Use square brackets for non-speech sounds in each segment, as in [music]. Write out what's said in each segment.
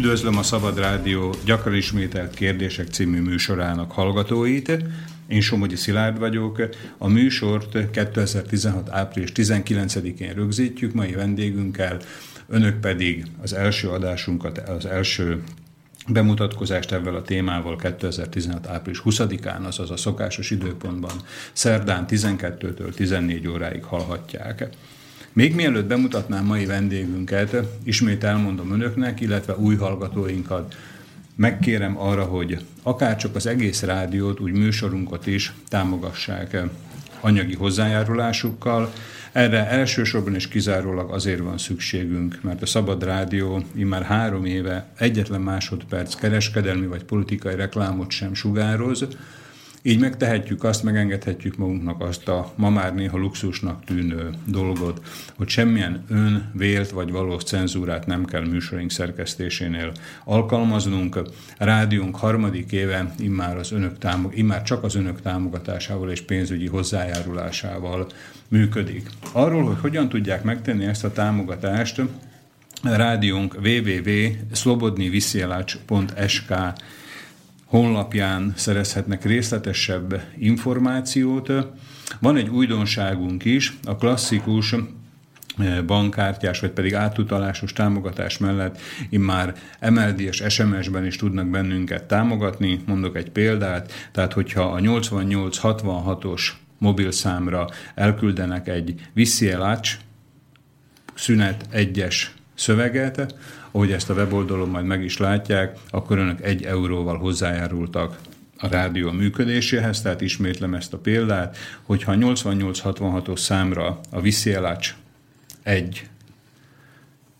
Üdvözlöm a Szabad Rádió gyakran ismételt kérdések című műsorának hallgatóit. Én Somogyi Szilárd vagyok. A műsort 2016. április 19-én rögzítjük mai vendégünkkel, önök pedig az első adásunkat, az első bemutatkozást ebben a témával 2016. április 20-án, azaz a szokásos időpontban szerdán 12-től 14 óráig hallhatják. Még mielőtt bemutatnám mai vendégünket, ismét elmondom önöknek, illetve új hallgatóinkat, megkérem arra, hogy akárcsak az egész rádiót, úgy műsorunkat is támogassák anyagi hozzájárulásukkal. Erre elsősorban és kizárólag azért van szükségünk, mert a Szabad Rádió immár három éve egyetlen másodperc kereskedelmi vagy politikai reklámot sem sugároz, így megtehetjük azt, megengedhetjük magunknak azt a ma már néha luxusnak tűnő dolgot, hogy semmilyen ön, vélt vagy valós cenzúrát nem kell műsorink szerkesztésénél alkalmaznunk. Rádiónk harmadik éve immár, az önök támog, immár csak az önök támogatásával és pénzügyi hozzájárulásával működik. Arról, hogy hogyan tudják megtenni ezt a támogatást, rádiónk www.slobodniviszjelács.sk honlapján szerezhetnek részletesebb információt. Van egy újdonságunk is, a klasszikus eh, bankkártyás, vagy pedig átutalásos támogatás mellett immár MLD-es SMS-ben is tudnak bennünket támogatni. Mondok egy példát, tehát hogyha a 8866-os mobilszámra elküldenek egy Viszielacs szünet egyes szöveget, ahogy ezt a weboldalon majd meg is látják, akkor önök egy euróval hozzájárultak a rádió működéséhez, tehát ismétlem ezt a példát, hogyha a 8866-os számra a Viszielacs egy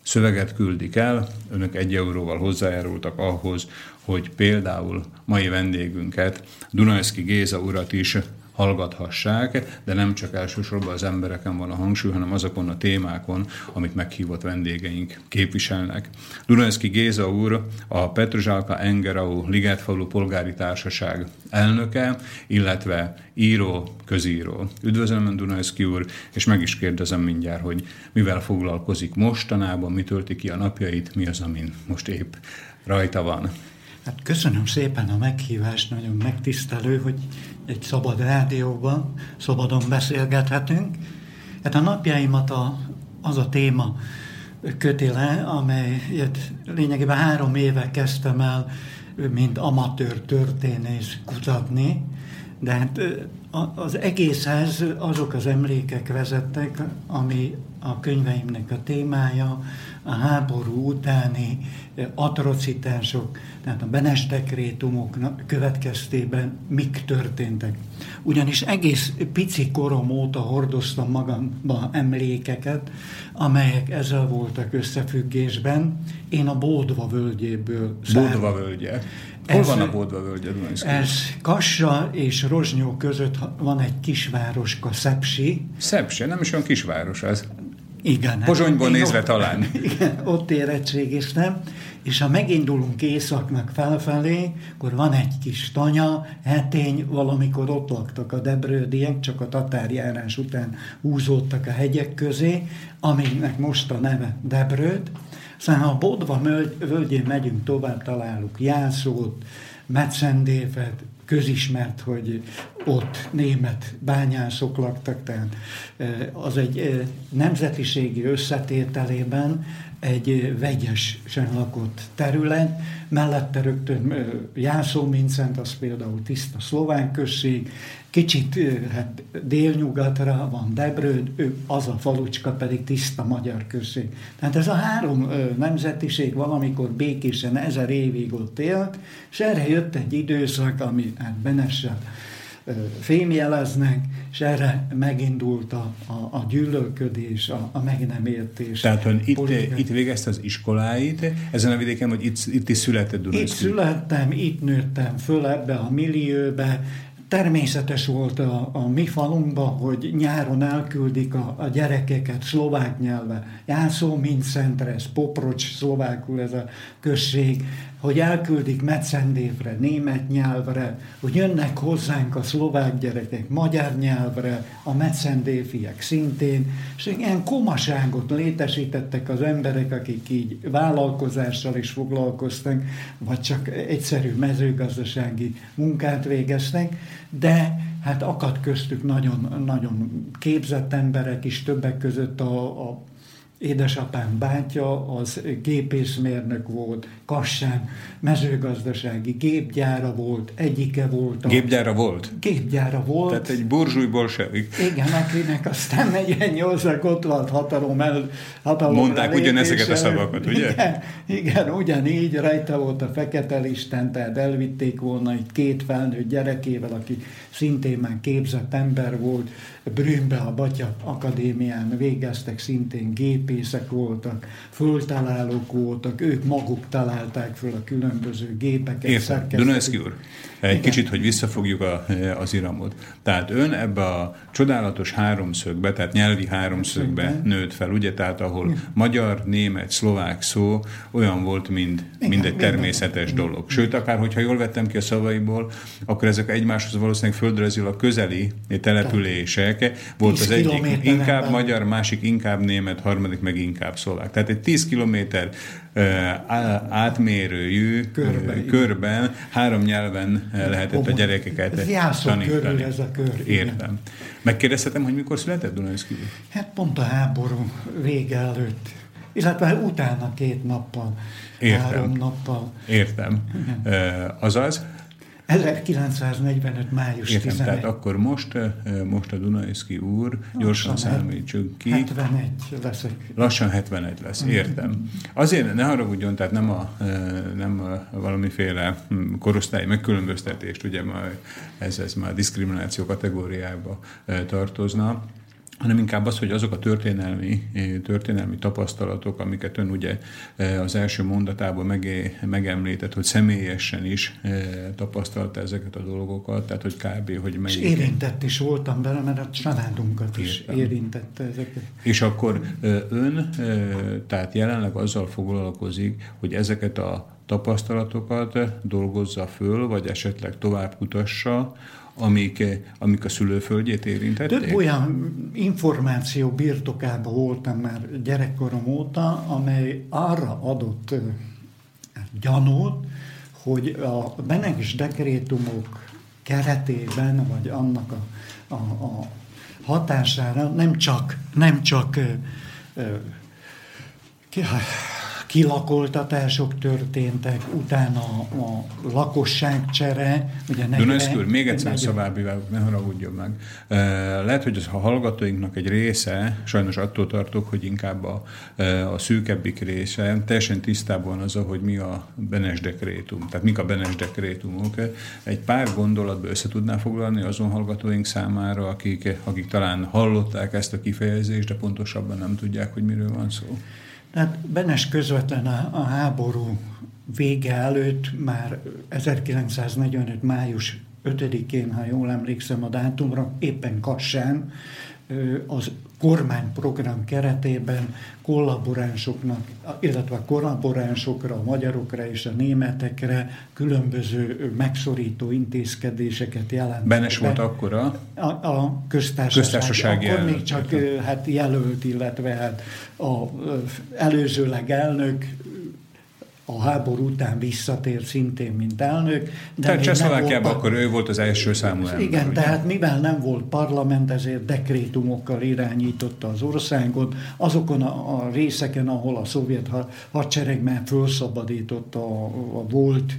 szöveget küldik el, önök egy euróval hozzájárultak ahhoz, hogy például mai vendégünket, Dunajszki Géza urat is hallgathassák, de nem csak elsősorban az embereken van a hangsúly, hanem azokon a témákon, amit meghívott vendégeink képviselnek. Dunajszki Géza úr a Petrozsálka Engerau Ligetfalu Polgári Társaság elnöke, illetve író, közíró. Üdvözlöm, Dunajszki úr, és meg is kérdezem mindjárt, hogy mivel foglalkozik mostanában, mi tölti ki a napjait, mi az, amin most épp rajta van. Hát köszönöm szépen a meghívást, nagyon megtisztelő, hogy egy szabad rádióban szabadon beszélgethetünk. Hát a napjaimat a, az a téma köti le, amelyet lényegében három éve kezdtem el, mint amatőr történész kutatni, de hát az egészhez azok az emlékek vezettek, ami a könyveimnek a témája, a háború utáni atrocitások, tehát a benestekrétumok következtében mik történtek. Ugyanis egész pici korom óta hordoztam magamba emlékeket, amelyek ezzel voltak összefüggésben. Én a Bódva völgyéből Bódva völgye. Hol ez, van a Bódva völgye? Ez Kassa és Rozsnyó között van egy kisvároska, Szepsi. Szepsi, nem is olyan kisváros ez. Igen. Hát Pozsonyból hát, nézve ott, talán. [laughs] Igen, ott érettségiztem, és ha megindulunk északnak felfelé, akkor van egy kis tanya, hetény, valamikor ott laktak a debrődiek, csak a tatárjárás után húzódtak a hegyek közé, aminek most a neve Debrőd. Aztán a Bodva völgyén megyünk tovább, találunk Jászót, Metszendévet, közismert, hogy ott német bányászok laktak, tehát az egy nemzetiségi összetételében egy vegyesen lakott terület, mellette rögtön Jászó Mincent, az például tiszta szlován község, kicsit hát délnyugatra van Debrőd, az a falucska pedig tiszta magyar község. Tehát ez a három nemzetiség valamikor békésen ezer évig ott élt, és erre jött egy időszak, ami hát Benessel fémjeleznek, és erre megindult a, a, a gyűlölködés, a, a meg nem értés. Tehát ön itt, itt végezte az iskoláit, ezen a vidéken, hogy itt, itt is született Dunajszki? Itt születtem, itt nőttem föl ebbe a millióbe, természetes volt a, a mi falunkban, hogy nyáron elküldik a, a gyerekeket szlovák nyelve. Jászó, mint Szentresz, Poprocs, szlovákul ez a község, hogy elküldik Metszendévre, német nyelvre, hogy jönnek hozzánk a szlovák gyerekek magyar nyelvre, a Metszendéfiek szintén, és ilyen komaságot létesítettek az emberek, akik így vállalkozással is foglalkoztak, vagy csak egyszerű mezőgazdasági munkát végeztek, de hát akadt köztük nagyon, nagyon képzett emberek is, többek között a, a Édesapám bátyja az gépészmérnök volt, Kassán mezőgazdasági gépgyára volt, egyike volt. A... Gépgyára volt? Gépgyára volt. Tehát egy burzsúj bolsevik. Igen, akinek aztán 48 ott volt hatalom el, hatalom Mondták ugyanezeket a szavakat, ugye? Igen, igen, ugyanígy rajta volt a fekete listán, tehát elvitték volna egy két felnőtt gyerekével, aki szintén már képzett ember volt, Brünnbe a Batya Akadémián végeztek, szintén gépészek voltak, föltalálók voltak, ők maguk találták föl a különböző gépeket. Értem. Dunajszki úr, egy Igen. kicsit, hogy visszafogjuk a, az iramot. Tehát ön ebbe a csodálatos háromszögbe, tehát nyelvi háromszögbe Igen. nőtt fel, ugye? Tehát ahol Igen. magyar, német, szlovák szó olyan volt, mint, Igen, mint egy természetes Igen. dolog. Sőt, akár hogyha jól vettem ki a szavaiból, akkor ezek egymáshoz valószínűleg földrajzilag közeli települések. Volt az egyik inkább magyar, másik inkább német, harmadik meg inkább szlovák. Tehát egy 10 kilométer átmérőjű körben, körben három nyelven lehetett a gyerekeket ez tanítani. körül ez a kör. Értem. Megkérdezhetem, hogy mikor született Dunajszki? Hát pont a háború vége előtt, illetve utána két nappal, Értem. három nappal. Értem. Igen. Azaz? 1945. május Értem, 11. tehát akkor most, eh, most a Dunajszki úr, gyorsan számítsuk ki. 71 leszek. Lassan 71 lesz, értem. Azért ne haragudjon, tehát nem a, eh, nem a valamiféle hm, korosztály megkülönböztetést, ugye már ez, ez már diszkrimináció kategóriába eh, tartozna hanem inkább az, hogy azok a történelmi, történelmi tapasztalatok, amiket ön ugye e, az első mondatában meg, megemlített, hogy személyesen is e, tapasztalta ezeket a dolgokat, tehát hogy kb. hogy melyik... És érintett is voltam bele, mert a családunkat is érintette ezeket. És akkor ön tehát jelenleg azzal foglalkozik, hogy ezeket a tapasztalatokat dolgozza föl, vagy esetleg tovább kutassa, amik, amik a szülőföldjét érintették? Több olyan információ birtokában voltam már gyerekkorom óta, amely arra adott gyanút, hogy a Beneges dekrétumok keretében, vagy annak a, a, a hatására nem csak, nem csak ö, ö, kilakoltatások történtek, utána a lakosságcsere. Ugye Dunaszkül, még egyszer szabábbi válok, ne haragudjon meg. Lehet, hogy az, a hallgatóinknak egy része, sajnos attól tartok, hogy inkább a, a szűkebbik része teljesen tisztában az, hogy mi a Benes dekrétum, tehát mik a Benes dekrétumok. Egy pár gondolatba össze tudná foglalni azon hallgatóink számára, akik, akik talán hallották ezt a kifejezést, de pontosabban nem tudják, hogy miről van szó. Tehát Benes közvetlen a, a háború vége előtt, már 1945. május 5-én, ha jól emlékszem a dátumra, éppen Kassán, az kormányprogram keretében kollaboránsoknak, illetve a kollaboránsokra, a magyarokra és a németekre különböző megszorító intézkedéseket jelent. Benes volt akkor a? A, a köztársaság. köztársasági Akkor még csak hát jelölt, illetve hát a előzőleg elnök a háború után visszatért szintén, mint elnök. De tehát Csehszlovákiában akkor ő volt az első számú ember. Igen, ugye? tehát mivel nem volt parlament, ezért dekrétumokkal irányította az országot. Azokon a, a részeken, ahol a szovjet hadsereg már felszabadította a, a volt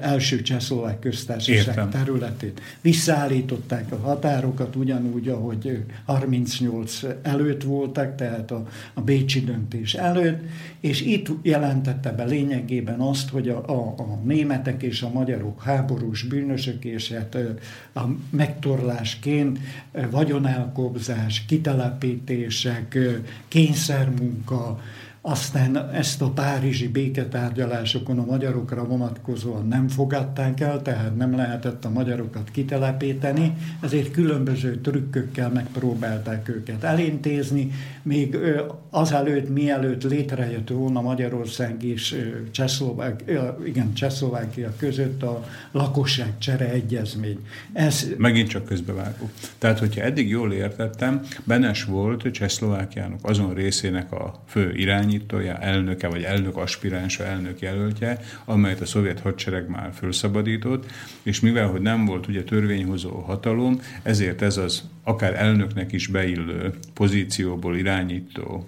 első csehszlovák köztársaság Értem. területét. Visszaállították a határokat ugyanúgy, ahogy 38 előtt voltak, tehát a, a Bécsi döntés előtt, és itt jelentette be lényegében azt, hogy a, a, a németek és a magyarok háborús bűnösök, és hát a megtorlásként vagyonelkobzás, kitelepítések, kényszermunka, aztán ezt a párizsi béketárgyalásokon a magyarokra vonatkozóan nem fogadták el, tehát nem lehetett a magyarokat kitelepíteni, ezért különböző trükkökkel megpróbálták őket elintézni, még azelőtt, mielőtt létrejött volna Magyarország és Csehszlovákia, igen, Csehszlovákia között a lakosság csere egyezmény. Ez... Megint csak közbevágó. Tehát, hogyha eddig jól értettem, Benes volt Csehszlovákiának azon részének a fő irányítója, elnöke vagy elnök aspiránsa, elnök jelöltje, amelyet a szovjet hadsereg már felszabadított, és mivel, hogy nem volt ugye törvényhozó hatalom, ezért ez az akár elnöknek is beillő pozícióból irányító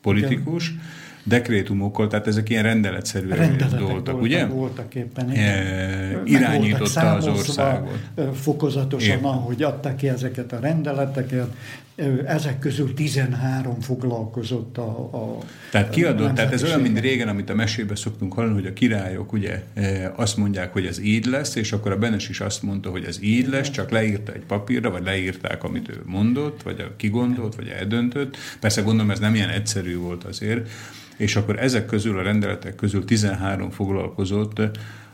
politikus, Igen dekrétumokkal, tehát ezek ilyen rendeletszerű Rendeletek voltak, ugye? voltak éppen. E, irányította az országot. Fokozatosan, Éppen. ahogy adták ki ezeket a rendeleteket, ezek közül 13 foglalkozott a... a tehát kiadott, tehát ez olyan, mint régen, amit a mesébe szoktunk hallani, hogy a királyok ugye azt mondják, hogy ez így lesz, és akkor a Benes is azt mondta, hogy ez így lesz, csak leírta egy papírra, vagy leírták, amit ő mondott, vagy kigondolt, vagy eldöntött. Persze gondolom, ez nem ilyen egyszerű volt azért, és akkor ezek közül, a rendeletek közül 13 foglalkozott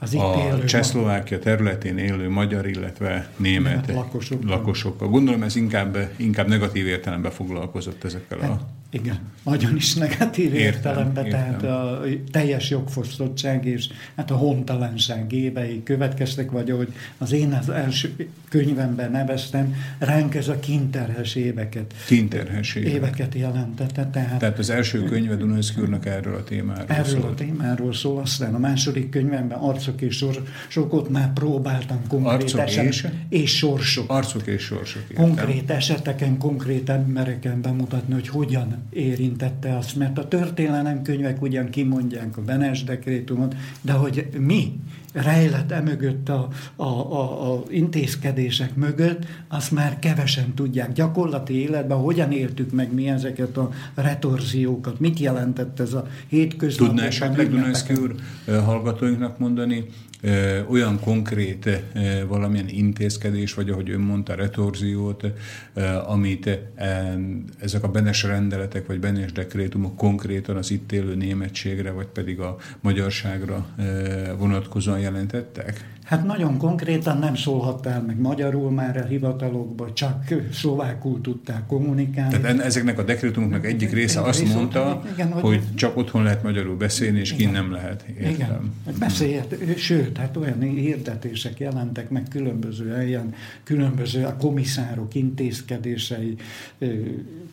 az a Csehszlovákia területén élő magyar, illetve német, német lakosokkal. lakosokkal. Gondolom ez inkább, inkább negatív értelemben foglalkozott ezekkel a... Igen, nagyon is negatív értem, értelemben, értem. tehát a teljes jogfosztottság és hát a hontalanság évei következtek, vagy ahogy az én az első könyvemben neveztem, ránk ez a kinterhes éveket. Kinterhes éveket. éveket jelentette. Tehát, tehát az első könyve Dunajszki úrnak erről a témáról Erről szól. a témáról szól, aztán a második könyvemben arcok és sorsok, ott már próbáltam konkrét arcok eset, és? és sorsok. Arcok és sorsok. Értem. Konkrét eseteken, konkrét embereken bemutatni, hogy hogyan érintette azt, mert a történelemkönyvek ugyan kimondják a Benes dekrétumot, de hogy mi rejlett emögött a, a, a, a intézkedések mögött, azt már kevesen tudják. Gyakorlati életben hogyan éltük meg mi ezeket a retorziókat, mit jelentett ez a hétköznapi Tudná esetleg Dunajszki úr hallgatóinknak mondani, olyan konkrét valamilyen intézkedés, vagy ahogy ön mondta, retorziót, amit ezek a benes rendeletek, vagy benes dekrétumok konkrétan az itt élő németségre, vagy pedig a magyarságra vonatkozóan jelentettek? Hát nagyon konkrétan nem szólhattál meg magyarul már a hivatalokba, csak szlovákul tudták kommunikálni. Tehát ezeknek a dekrétumoknak egyik része azt rész, mondta, igen, hogy, hogy csak otthon lehet magyarul beszélni, és kint nem lehet. Értem. Igen, beszélhet, sőt, hát olyan hirdetések jelentek meg különböző helyen, különböző a komisszárok intézkedései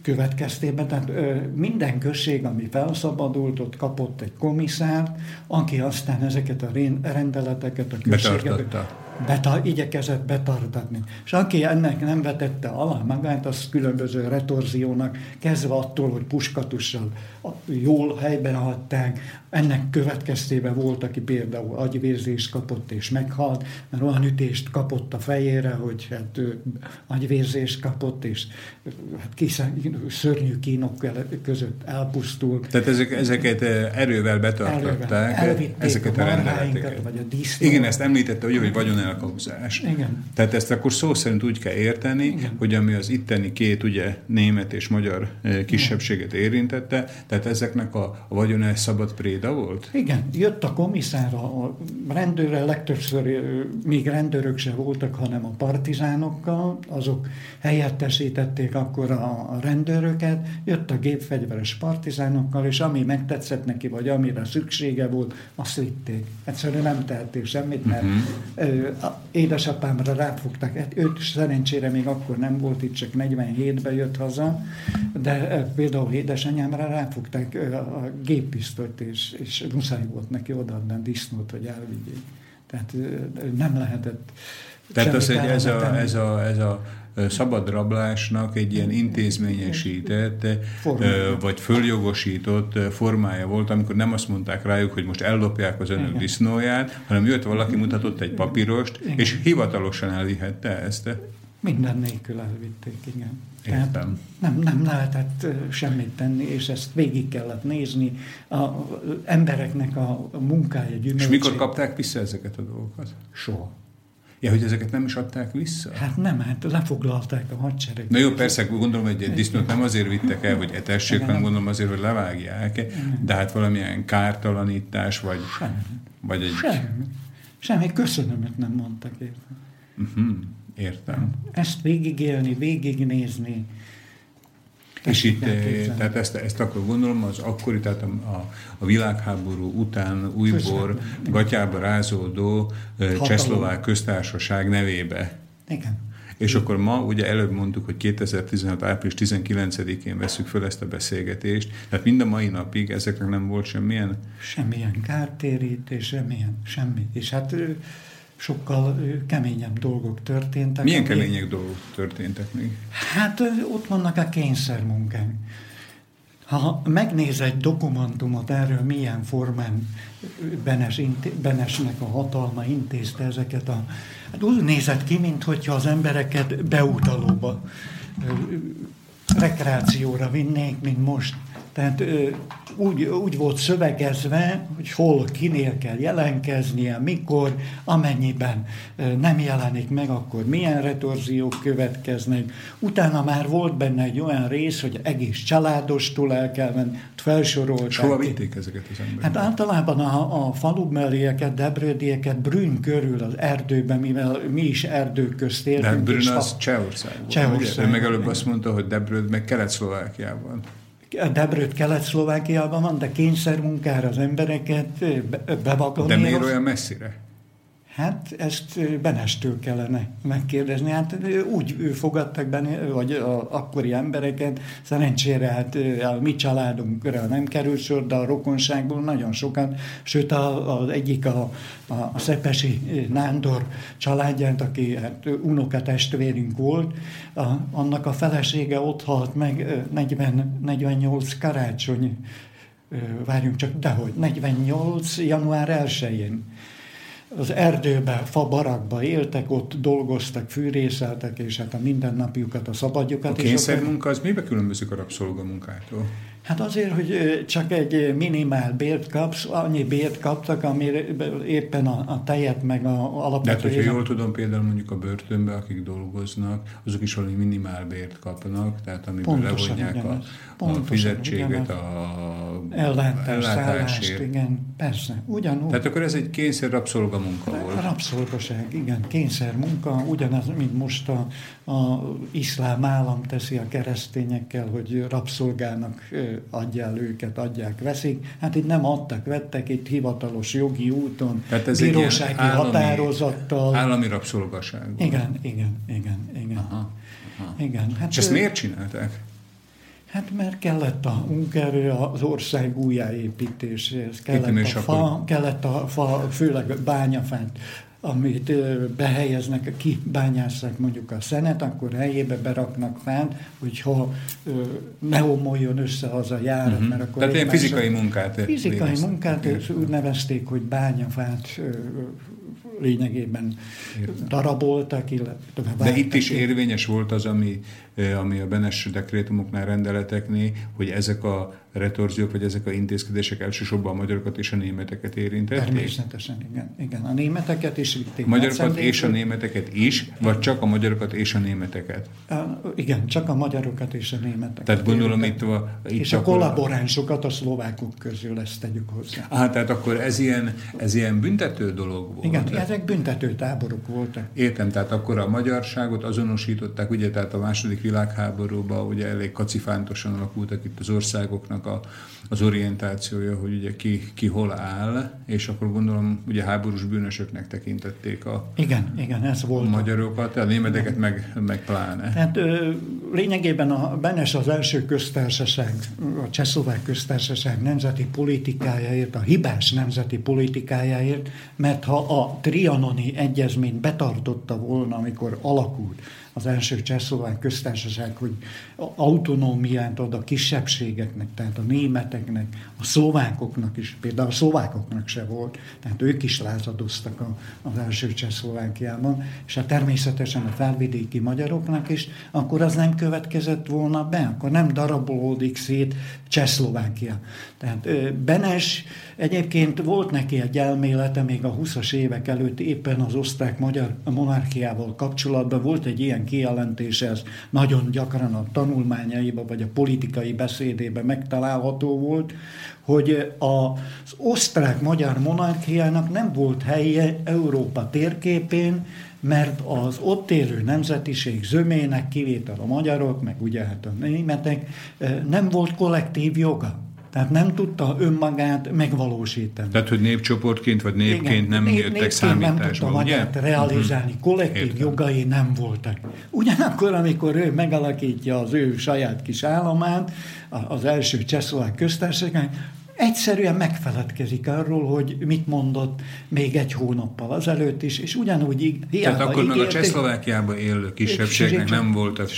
következtében. Tehát minden község, ami felszabadult, ott kapott egy komisszárt, aki aztán ezeket a rendeleteket a községek betartotta. Beta, igyekezett betartatni. És aki ennek nem vetette alá magát, az különböző retorziónak, kezdve attól, hogy puskatussal jól helyben hagyták, ennek következtében volt, aki például agyvérzést kapott és meghalt, mert olyan ütést kapott a fejére, hogy hát ő agyvérzést kapott, és hát kiszen, szörnyű kínok között elpusztult. Tehát ezek, ezeket erővel betartották, erővel. ezeket a, a. Vagy a. Igen, ezt említette, hogy, hogy vagyonelkobzás. Igen. Tehát ezt akkor szó szerint úgy kell érteni, Igen. hogy ami az itteni két ugye német és magyar kisebbséget érintette, tehát ezeknek a, a vagyon szabad préda volt? Igen, jött a komisszár, a rendőrrel legtöbbször még rendőrök se voltak, hanem a partizánokkal, azok helyettesítették akkor a, a rendőröket, jött a gépfegyveres partizánokkal, és ami megtetszett neki, vagy amire szüksége volt, azt vitték. Egyszerűen nem tehették semmit, mert uh-huh. Édesapámra ráfogták. Hát őt szerencsére még akkor nem volt itt, csak 47-ben jött haza, de például édesanyámra ráfogták a géppisztolyt, és, és muszáj volt neki odaadni a disznót, hogy elvigyék. Tehát nem lehetett Tehát az, hogy ez a, ez, a, ez a szabad rablásnak egy ilyen intézményesített, formája. vagy följogosított formája volt, amikor nem azt mondták rájuk, hogy most ellopják az önök Igen. disznóját, hanem jött valaki, mutatott egy papírost, Igen. és hivatalosan elvihette ezt. Minden nélkül elvitték, igen. Értem. Nem, nem lehetett semmit tenni, és ezt végig kellett nézni. A embereknek a munkája gyümölcsét. És mikor kapták vissza ezeket a dolgokat? Soha. Ja, hogy ezeket nem is adták vissza? Hát nem, hát lefoglalták a hadsereg. Na jó, persze, gondolom, hogy egy disznót nem azért vittek el, hogy etessék, hanem gondolom azért, hogy levágják, de hát valamilyen kártalanítás, vagy, Semmi. vagy egy... Semmi. Semmi köszönömet nem mondtak érte. Uh-huh, értem. Ezt végigélni, végignézni. És itt, eh, elképzelni. tehát ezt, ezt akkor gondolom, az akkori, tehát a, a, a világháború után újból Közvetlen. gatyába rázódó eh, Hatalom. Csehszlovák köztársaság nevébe. Igen. És akkor ma ugye előbb mondtuk, hogy 2016. április 19-én veszük föl ezt a beszélgetést, tehát mind a mai napig ezeknek nem volt semmilyen Semmilyen kártérítés, semmilyen, semmi. És hát sokkal keményebb dolgok történtek. Milyen ami- kemények dolgok történtek még? Hát ott vannak a kényszermunkánk. Ha megnéz egy dokumentumot erről, milyen formán Benes, Benesnek a hatalma intézte ezeket a... Hát úgy nézett ki, mintha az embereket beutalóba, rekreációra vinnék, mint most. Tehát úgy, úgy volt szövegezve, hogy hol, kinél kell jelenkeznie, mikor, amennyiben nem jelenik meg, akkor milyen retorziók következnek. Utána már volt benne egy olyan rész, hogy egész családostól el kell menni, ott felsorolták. És hova vitték ezeket az embereket? Hát általában a, a falubelieket, debrődieket Brünn körül az erdőben, mivel mi is erdők közt De éltünk. Brünn és az Csehország. Csehország? Ő meg előbb azt mondta, hogy Debrőd meg Kelet-Szlovákiában. Debrőt Kelet-Szlovákiában van, de kényszermunkára az embereket be- De miért olyan messzire? Hát ezt Benestől kellene megkérdezni. Hát úgy fogadtak benne, vagy a akkori embereket, szerencsére hát a mi családunkra nem került sor, de a rokonságból nagyon sokan, sőt a, egyik a, a, a Szepesi Nándor családját, aki hát unokatestvérünk volt, a, annak a felesége ott halt meg ö, 40, 48 karácsony, várjunk csak, dehogy, 48. január 1-én az erdőbe, fa barakba éltek, ott dolgoztak, fűrészeltek, és hát a mindennapjukat, a A szabadjukat. és kényszermunka az mibe különbözik a rabszolgamunkától? Hát azért, hogy csak egy minimál bért kapsz, annyi bért kaptak, amire éppen a, a tejet meg a De hát, alapvető... hogyha jól tudom, például mondjuk a börtönbe, akik dolgoznak, azok is valami minimálbért kapnak, tehát amiből Pontosan levonják a, ugyanez. a Pontosan fizetséget, a Ellátás, szállást, igen, persze, ugyanúgy. Tehát akkor ez egy kényszer rabszolgamunka A volt. rabszolgaság, igen, kényszer munka, ugyanaz, mint most a, a iszlám állam teszi a keresztényekkel, hogy rabszolgának adja el őket, adják, veszik. Hát itt nem adtak, vettek, itt hivatalos jogi úton, Tehát ez egy bírósági állami- határozattal. Állami rabszolgaság. Igen, igen, igen, igen. Aha, aha. igen. Hát, És ezt miért csinálták? Hát mert kellett a munkaerő az ország újjáépítéséhez, kellett a akkor- fa, kellett a fa, főleg a bányafát, amit behelyeznek, kibányásszák mondjuk a szenet, akkor helyébe beraknak fát, hogy ha ö, ne omoljon össze az a járat, Mhm. mert akkor Tehát ilyen fizikai munkát Fizikai végeztek. munkát és úgy nevezték, hogy bányafát lényegében Értem. daraboltak, illetve De itt is érvényes volt az, ami, ami a Benes dekrétumoknál, rendeleteknél, hogy ezek a retorziók, vagy ezek a intézkedések elsősorban a magyarokat és a németeket érintették? Természetesen, igen. igen. A németeket is vitték. A magyarokat és a németeket is, vagy csak a magyarokat és a németeket? Á, Igen, csak a magyarokat és a németeket. Tehát gondolom itt, a, itt És a kollaboránsokat a szlovákok közül ezt tegyük hozzá. Ah, tehát akkor ez ilyen, ez ilyen büntető dolog volt? Igen, ezek büntető táborok voltak. Értem, tehát akkor a magyarságot azonosították, ugye, tehát a második világháborúban ugye elég kacifántosan alakultak itt az országoknak a, az orientációja, hogy ugye ki, ki hol áll, és akkor gondolom ugye háborús bűnösöknek tekintették a, Igen, igen, ez a volt. magyarokat, a németeket meg, meg pláne. Tehát ö, lényegében a Benes az első köztársaság, a Csehszlovák köztársaság nemzeti politikájáért, a hibás nemzeti politikájáért, mert ha a trianoni egyezményt betartotta volna, amikor alakult, az első csehszlovák köztársaság, hogy autonómiát ad a kisebbségeknek, tehát a németeknek, a szlovákoknak is, például a szlovákoknak se volt, tehát ők is lázadoztak a, az első Csehszlovákiában, és hát természetesen a felvidéki magyaroknak is, akkor az nem következett volna be, akkor nem darabolódik szét Csehszlovákia. Tehát Benes egyébként volt neki egy elmélete még a 20-as évek előtt éppen az osztrák-magyar monarchiával kapcsolatban. Volt egy ilyen kijelentése, ez nagyon gyakran a tanulmányaiba vagy a politikai beszédében megtalálható volt, hogy az osztrák-magyar monarchiának nem volt helye Európa térképén, mert az ott élő nemzetiség zömének, kivétel a magyarok, meg ugye hát a németek, nem volt kollektív joga. Tehát nem tudta önmagát megvalósítani. Tehát, hogy népcsoportként vagy népként Igen, nem nép, jöttek számításba, nem tudta magát ugye? realizálni, kollektív Értem. jogai nem voltak. Ugyanakkor, amikor ő megalakítja az ő saját kis államát, az első csehszlovák köztársaság, egyszerűen megfeledkezik arról, hogy mit mondott még egy hónappal azelőtt is, és ugyanúgy hiába Tehát akkor ígérték, meg a Csehszlovákiában élő kisebbségnek nem voltak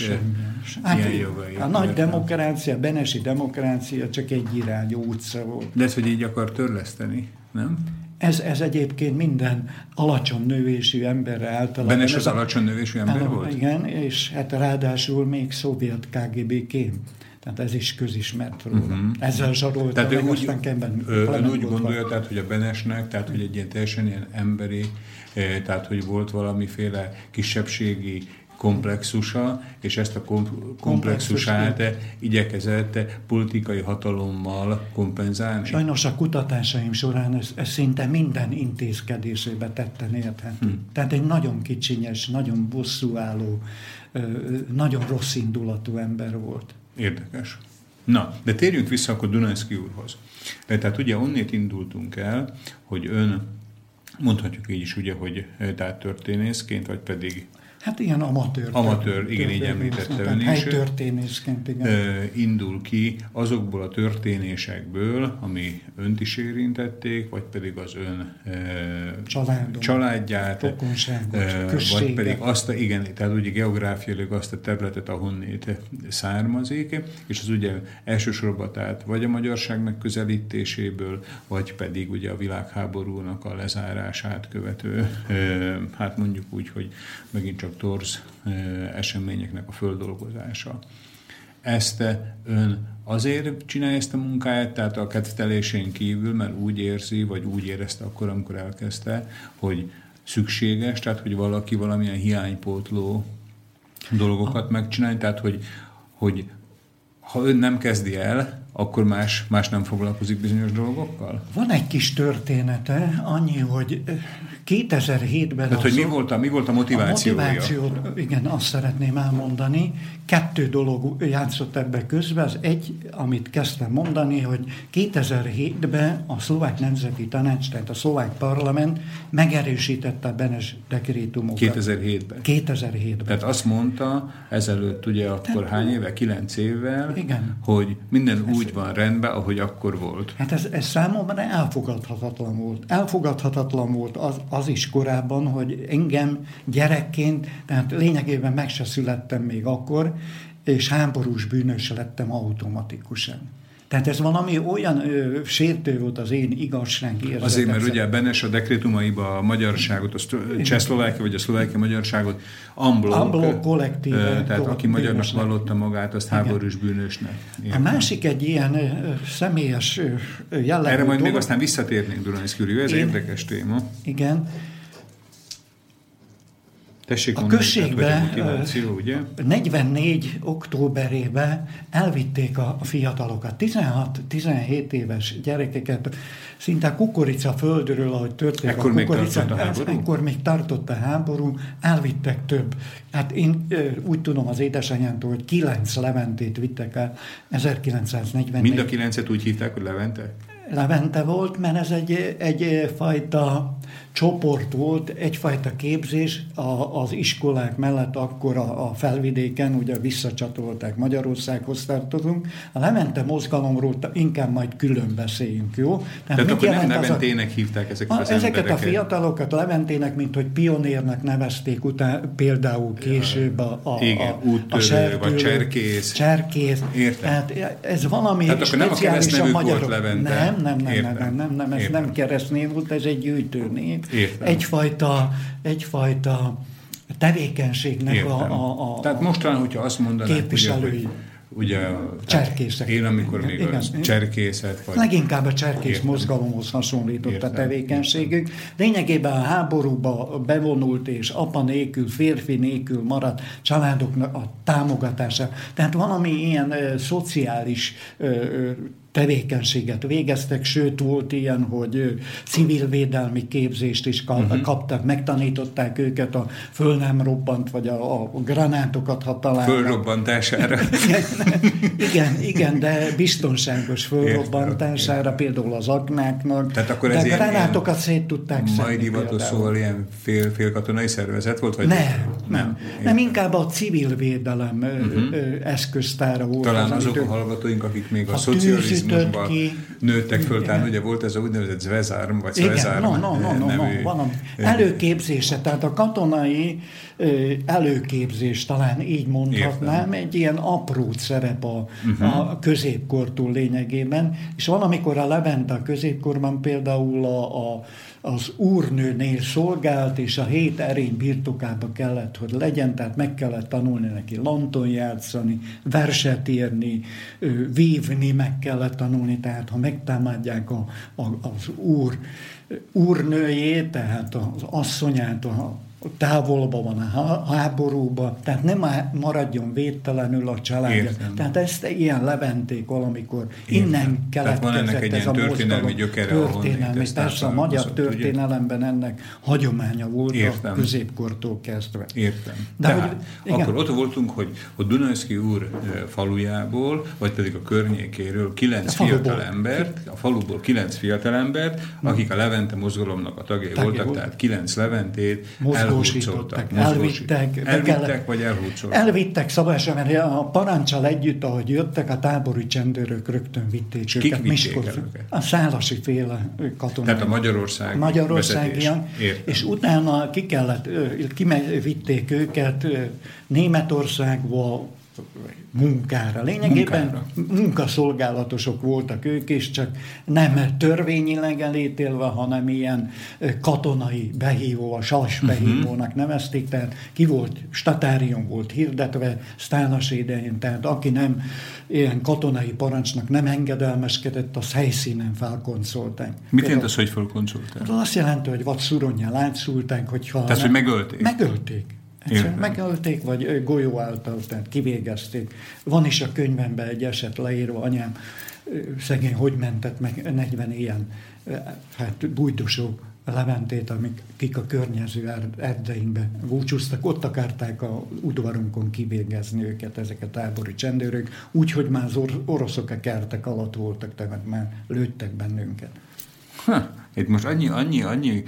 hát, ilyen jogai. A nagy demokrácia, Benesi demokrácia csak egy irányú utca volt. De ez, hogy így akar törleszteni, nem? Ez, ez egyébként minden alacsony növésű emberre általában. Benes az alacsony növésű ember volt? Igen, és hát ráadásul még szovjet KGB kém. Tehát ez is közismert róla. Uh-huh. Ezzel zsarolta tehát meg, úgy, aztán Kemben. Ön úgy gondolja, tehát, hogy a Benesnek, tehát hogy egy ilyen teljesen ilyen emberi, eh, tehát hogy volt valamiféle kisebbségi komplexusa, és ezt a komplexusát igyekezett politikai hatalommal kompenzálni? Sajnos a kutatásaim során ez, ez szinte minden intézkedésébe tetten érthető. Hmm. Tehát egy nagyon kicsinyes, nagyon bosszúálló, nagyon rossz indulatú ember volt. Érdekes. Na, de térjünk vissza akkor Dunajszki úrhoz. Tehát ugye onnét indultunk el, hogy ön, mondhatjuk így is ugye, hogy tehát történészként, vagy pedig Hát ilyen amatőr. Amatőr, igen, így említette ön is. Helytörténészként, igen. Indul ki azokból a történésekből, ami önt is érintették, vagy pedig az ön Családom, családját, vagy pedig azt a, igen, tehát ugye geográfiailag azt a területet, ahonnét származik, és az ugye elsősorban tehát vagy a magyarságnak közelítéséből, vagy pedig ugye a világháborúnak a lezárását követő, hát mondjuk úgy, hogy megint csak torz eseményeknek a földolgozása. Ezt ön azért csinálja ezt a munkáját, tehát a kettelésén kívül, mert úgy érzi, vagy úgy érezte akkor, amikor elkezdte, hogy szükséges, tehát hogy valaki valamilyen hiánypótló dolgokat megcsinálni, tehát hogy, hogy ha ön nem kezdi el, akkor más, más nem foglalkozik bizonyos dolgokkal? Van egy kis története, annyi, hogy 2007-ben... Tehát, hogy mi volt, a, mi volt a motivációja? A motiváció, igen, azt szeretném elmondani. Kettő dolog játszott ebbe közben. Az egy, amit kezdtem mondani, hogy 2007-ben a szlovák nemzeti tanács, tehát a szlovák parlament megerősítette a Benes dekrétumokat. 2007-ben? 2007-ben. Tehát azt mondta ezelőtt ugye akkor Tehát, hány éve? Kilenc évvel, igen. hogy minden ez, úgy van rendben, ahogy akkor volt. Hát ez, ez számomra elfogadhatatlan volt. Elfogadhatatlan volt az, az is korábban, hogy engem gyerekként, tehát lényegében meg se születtem még akkor, és háborús bűnös lettem automatikusan. Tehát ez valami olyan ö, sértő volt az én igazság érzetem. Azért, mert ugye Benes a dekrétumaiba a magyarságot, a csehszlovákia vagy a szlovákia magyarságot amblok, amblok kollektív. Tehát aki magyarnak vallotta magát, azt Igen. háborús bűnösnek. Értem. A másik egy ilyen személyes jellegű Erre majd dolog. még aztán visszatérnénk, Dunajszki ez én, érdekes téma. Igen. Tessék a községbe ugye? 44 októberében elvitték a fiatalokat, 16-17 éves gyerekeket, szinte kukorica földről, ahogy történt ekkor a kukorica, még a háború? Ekkor még tartott a háború, elvittek több. Hát én úgy tudom az édesanyámtól, hogy kilenc Leventét vittek el 1944. Mind a kilencet úgy hívták, hogy Levente? Levente volt, mert ez egy, egy fajta csoport volt, egyfajta képzés a, az iskolák mellett akkor a, a felvidéken, ugye visszacsatolták Magyarországhoz tartozunk. A Lemente mozgalomról inkább majd külön beszéljünk, jó? Tehát, Tehát akkor nem Leventének a, hívták ezeket az Ezeket embereket. a fiatalokat Leventének, mint hogy pionérnek nevezték után, például később a, a, Igen, a, úttörő, a vagy cserkész. Cserkész. Értem. Tehát ez valami Tehát akkor nem a keresztnevük magyar... volt Levente. Nem, nem, nem, nem, nem, nem, nem, ez nem keresztnév volt, ez egy gyűjtőnév. Értem. Egyfajta, egyfajta tevékenységnek a, a, a... Tehát mostan, hogyha azt mondanák, képviselői. Ugye, hogy ugye cserkészek. Én, amikor még igen, a cserkészet... Vagy... Leginkább a cserkész értem. mozgalomhoz hasonlított értem, a tevékenységük. Értem. Lényegében a háborúba bevonult és apa nélkül, férfi nélkül maradt családoknak a támogatása. Tehát valami ilyen ö, szociális ö, tevékenységet végeztek, sőt volt ilyen, hogy civil védelmi képzést is uh-huh. kaptak, megtanították őket a föl nem robbant, vagy a, a granátokat, ha találnak. Fölrobbantására. [laughs] igen, igen, de biztonságos fölrobbantására, Értem. például az aknáknak. Tehát akkor ez de granátokat szét tudták szedni. Majd divatos szóval ilyen fél, fél katonai szervezet volt? Vagy nem, nem, nem. nem inkább a civil védelem uh-huh. eszköztára volt. Talán az azok a hallgatóink, akik még a, a szocializmus turizmusban ki. nőttek föl, tehát ugye volt ez a úgynevezett Zvezárm, vagy Zvezárm no, no, no, no, no, van előképzése, tehát a katonai előképzés, talán így mondhatnám, Értem. egy ilyen apró szerep a, uh-huh. a középkortól lényegében, és valamikor a Levente a középkorban például a, a az úrnőnél szolgált, és a hét erény birtokába kellett, hogy legyen, tehát meg kellett tanulni neki lanton játszani, verset írni, vívni meg kellett tanulni, tehát ha megtámadják a, a, az úr, úrnőjét, tehát az asszonyát, a távolba van a háborúba, tehát nem maradjon védtelenül a családja. Értem. Tehát ezt ilyen leventék valamikor. Értem. Innen keletkezett ez a történelmi gyökere, történelmi. Persze a magyar történelemben ugye? ennek hagyománya volt Értem. a középkortól kezdve. Értem. De Tehát, hogy, igen. akkor ott voltunk, hogy, hogy Dunajszki úr falujából, vagy pedig a környékéről kilenc fiatal embert, a faluból kilenc fiatal embert, akik a Levente mozgalomnak a tagjai voltak, volt. tehát kilenc Leventét el mozgósítottak, elvittek. Elvittek, vagy elhúzoltak? Elvittek szabályosan, mert a parancsal együtt, ahogy jöttek, a tábori csendőrök rögtön vitték Kik őket. A szálasi féle katonák. Tehát a Magyarország Magyarországian. És utána ki kellett, kivitték őket Németországba, munkára. Lényegében munkára. munkaszolgálatosok voltak ők, és csak nem törvényileg elítélve, hanem ilyen katonai behívó, a sas mhm. behívónak nevezték, tehát ki volt, statárium volt hirdetve Sztánas idején, tehát aki nem ilyen katonai parancsnak nem engedelmeskedett, az helyszínen felkoncolták. Mit jelent az, hogy felkoncolták? Az azt jelenti, hogy vagy szuronnyal átszúlták, hogyha... Tehát, hogy megölték? Megölték. Egyszerűen megölték, vagy golyó által, tehát kivégezték. Van is a könyvemben egy eset leírva, anyám szegény hogy mentett meg 40 ilyen hát bújdosó Leventét, amik kik a környező erdeinkbe búcsúztak, ott akarták a udvarunkon kivégezni őket, ezek a tábori csendőrök, úgyhogy már az oroszok a kertek alatt voltak, tehát már lőttek bennünket. Ha. Itt most annyi, annyi, annyi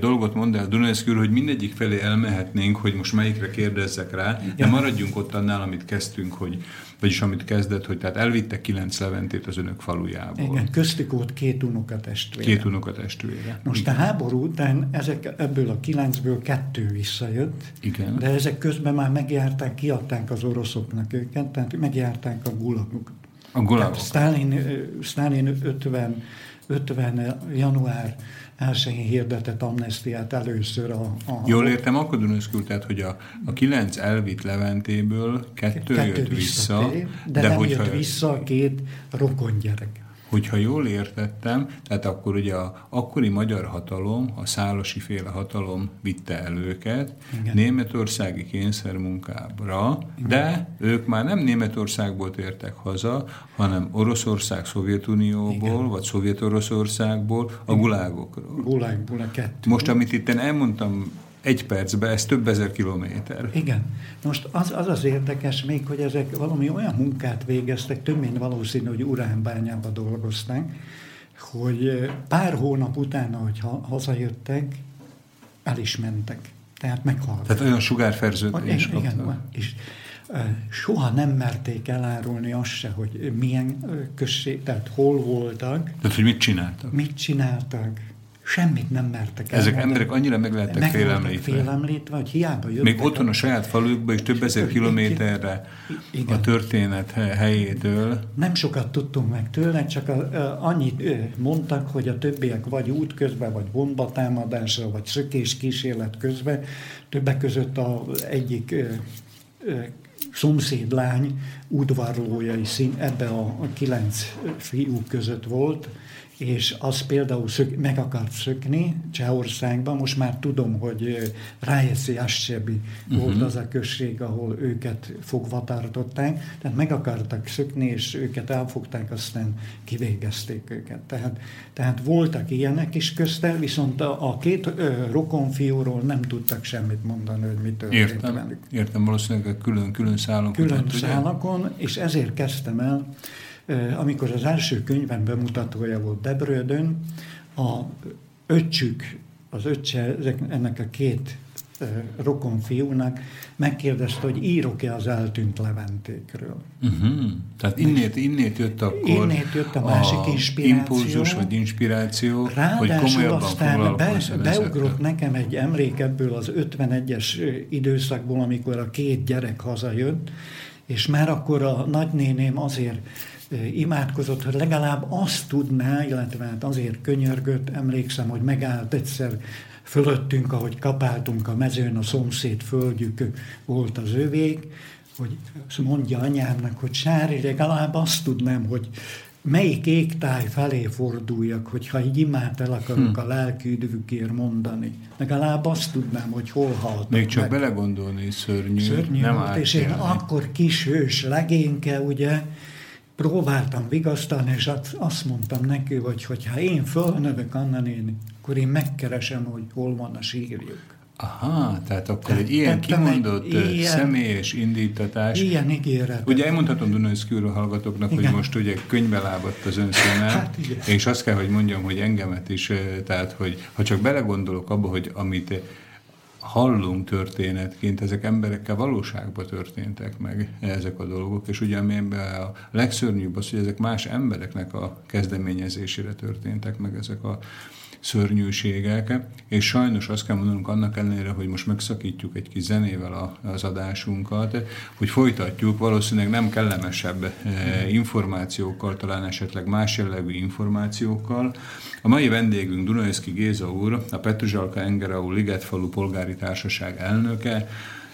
dolgot mond el Dunajszkül, hogy mindegyik felé elmehetnénk, hogy most melyikre kérdezzek rá, de maradjunk ott annál, amit kezdtünk, hogy, vagyis amit kezdett, hogy tehát elvittek kilenc leventét az önök falujából. Igen, köztük volt két unokatestvére. Két unokatestvére. Most Igen. a háború után ezek, ebből a kilencből kettő visszajött, Igen. de ezek közben már megjárták, kiadták az oroszoknak őket, tehát megjárták a gulagokat. A gulagokat. Stalin, Stalin 50 50. január 1-én hirdetett amnestiát először a... a Jól értem, akkor Dunaszkül, tehát, hogy a, a kilenc elvitt Leventéből kettő, kettő jött vissza, de, de nem hogyha... jött vissza a két rokon gyerek hogyha jól értettem, tehát akkor ugye a akkori magyar hatalom, a szálasi féle hatalom vitte el őket Igen. németországi kényszermunkábra, Igen. de ők már nem Németországból tértek haza, hanem Oroszország, Szovjetunióból, Igen. vagy Szovjet-Oroszországból, a gulágokról. Gulágból a kettő. Most, amit itt én elmondtam egy percben, ez több ezer kilométer. Igen. Most az, az az érdekes még, hogy ezek valami olyan munkát végeztek, több mint valószínű, hogy uránbányában dolgozták, hogy pár hónap utána, hogy hazajöttek, el is mentek. Tehát meghaltak. Tehát olyan sugárferződés igen, igen, és soha nem merték elárulni azt se, hogy milyen község, tehát hol voltak. Tehát, hogy mit csináltak? Mit csináltak. Semmit nem mertek Ezek elmondani. emberek annyira meg lehettek meg félemlítve. félemlítve, hogy hiába jöttek. Még otthon a saját falukba és több ezer kilométerre igen. a történet helyétől. Nem sokat tudtunk meg tőle, csak a, a, annyit mondtak, hogy a többiek vagy útközben, vagy bombatámadásra, vagy szökés kísérlet közben, többek között a egyik szomszédlány udvarlója is szín, ebbe a kilenc fiú között volt, és az például szök, meg akart szökni Csehországban, most már tudom, hogy Rájeci Assebi uh-huh. volt az a község, ahol őket fogva tartották, tehát meg akartak szökni, és őket elfogták, aztán kivégezték őket. Tehát, tehát voltak ilyenek is közte, viszont a, a két ö, rokonfiúról nem tudtak semmit mondani, hogy mit történt Értem, velük. értem valószínűleg külön-külön szálon. Külön szálakon, és ezért kezdtem el amikor az első könyvem bemutatója volt Debrődön, a öcsük, az öccse ennek a két rokon fiúnak megkérdezte, hogy írok-e az eltűnt Leventékről. Uh-huh. Tehát innét, innét jött akkor innét jött a másik a inspiráció. impulzus vagy inspiráció, Ráadásul hogy komolyabban aztán be, beugrott nekem egy emlék ebből az 51-es időszakból, amikor a két gyerek hazajött, és már akkor a nagynéném azért imádkozott, hogy legalább azt tudná, illetve hát azért könyörgött, emlékszem, hogy megállt egyszer fölöttünk, ahogy kapáltunk a mezőn, a szomszéd földjük volt az övék, hogy mondja anyámnak, hogy Sári, legalább azt tudnám, hogy melyik égtáj felé forduljak, hogyha így imád el akarok hm. a lelki üdvükért mondani. Legalább azt tudnám, hogy hol halt. Még csak meg. belegondolni szörnyű. Szörnyű nem volt, és én akkor kis hős legényke, ugye, próbáltam vigasztalni, és azt mondtam neki, hogy hogyha én fölnövök Anna néni, akkor én megkeresem, hogy hol van a sírjuk. Aha, tehát akkor egy ilyen kimondott egy ilyen, személyes indítatás. Ilyen ígéret. Ugye elmondhatom Dunajszkűről hallgatóknak, igen. hogy most ugye könyvbe lábadt az ön szeme, hát, és azt kell, hogy mondjam, hogy engemet is, tehát, hogy ha csak belegondolok abba, hogy amit hallunk történetként, ezek emberekkel valóságban történtek meg ezek a dolgok, és ugye ami a legszörnyűbb az, hogy ezek más embereknek a kezdeményezésére történtek meg ezek a szörnyűségek, és sajnos azt kell mondanunk annak ellenére, hogy most megszakítjuk egy kis zenével az adásunkat, hogy folytatjuk valószínűleg nem kellemesebb eh, információkkal, talán esetleg más jellegű információkkal. A mai vendégünk Dunajszki Géza úr, a Petruzsalka Engerau Ligetfalu Polgári Társaság elnöke,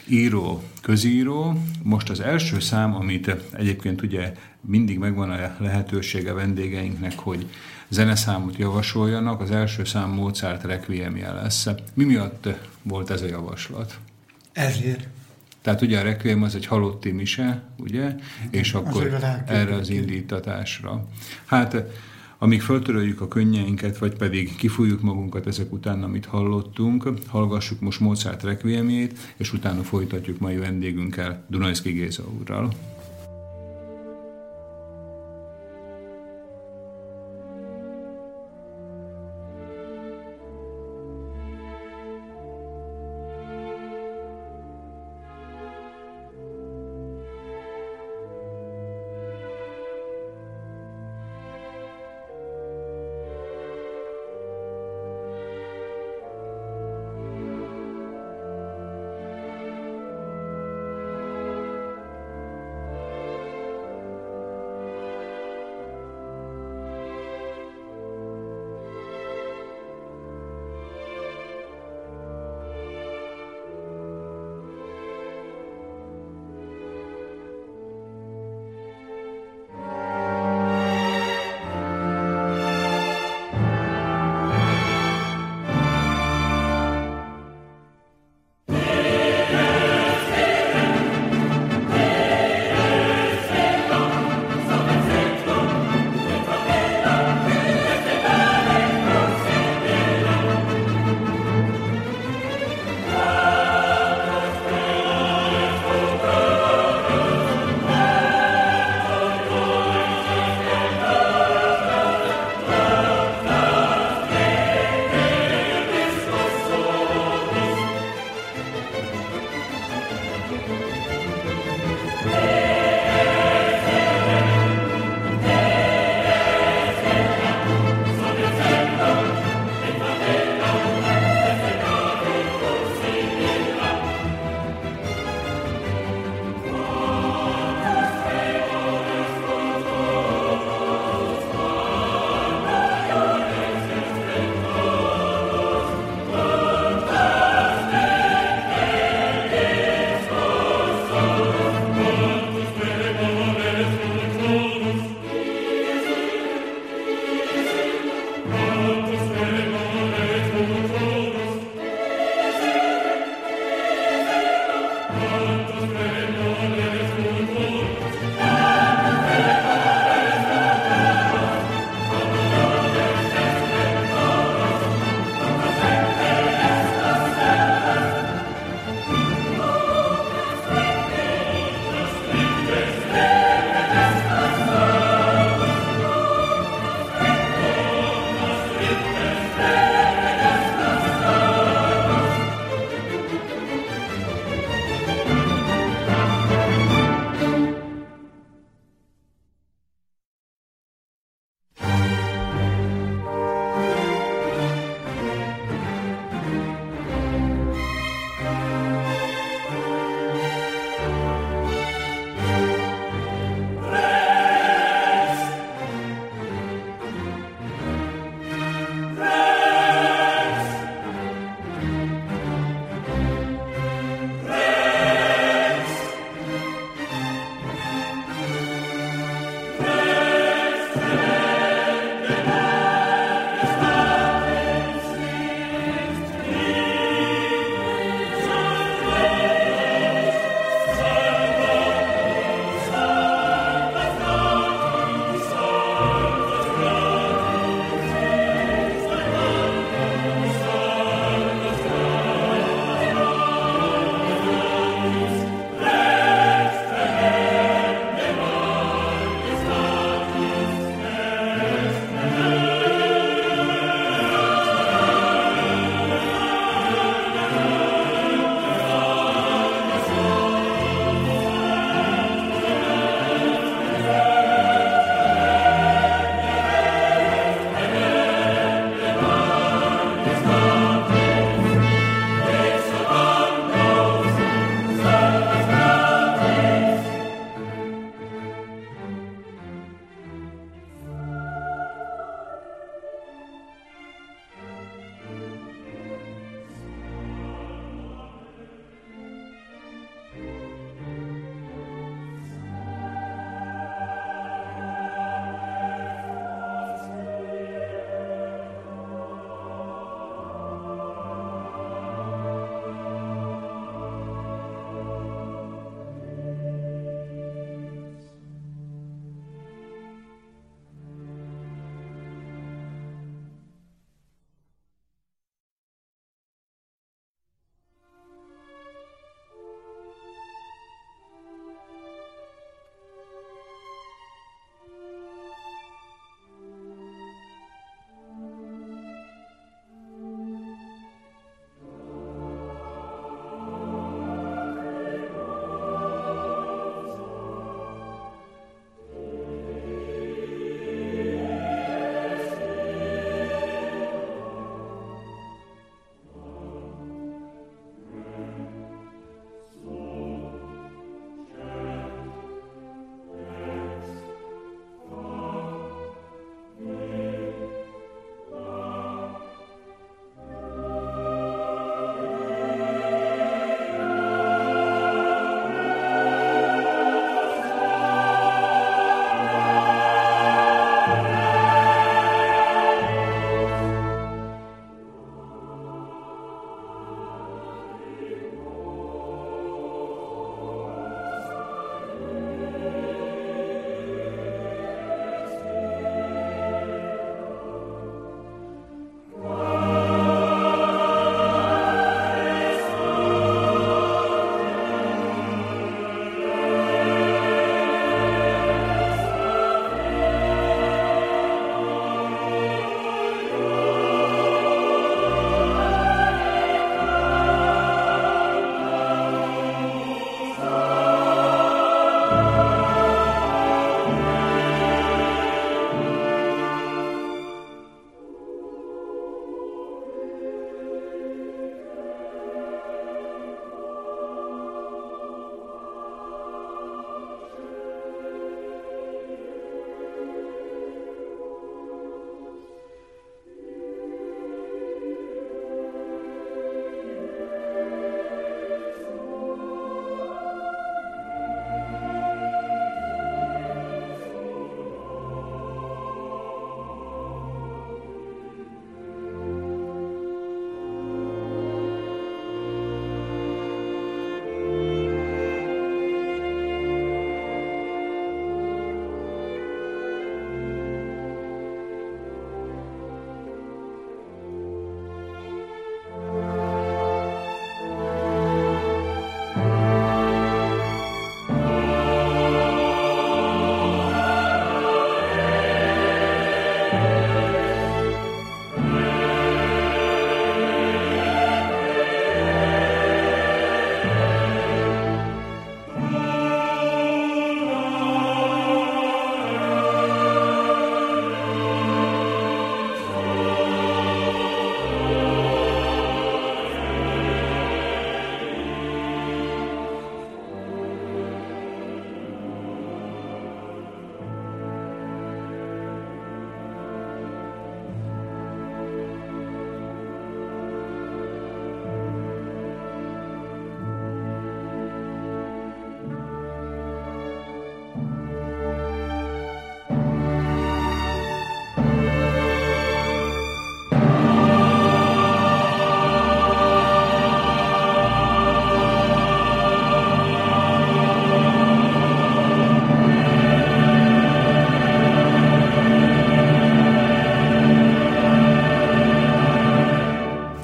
író, közíró. Most az első szám, amit egyébként ugye mindig megvan a lehetősége vendégeinknek, hogy zeneszámot javasoljanak, az első szám Mozart Requiemje lesz. Mi miatt volt ez a javaslat? Ezért. Tehát ugye a Requiem az egy halotti mise, ugye? És akkor erre az indítatásra. Hát amíg föltöröljük a könnyeinket, vagy pedig kifújjuk magunkat ezek után, amit hallottunk, hallgassuk most Mozart Requiemjét, és utána folytatjuk mai vendégünkkel, Dunajszki Géza úrral.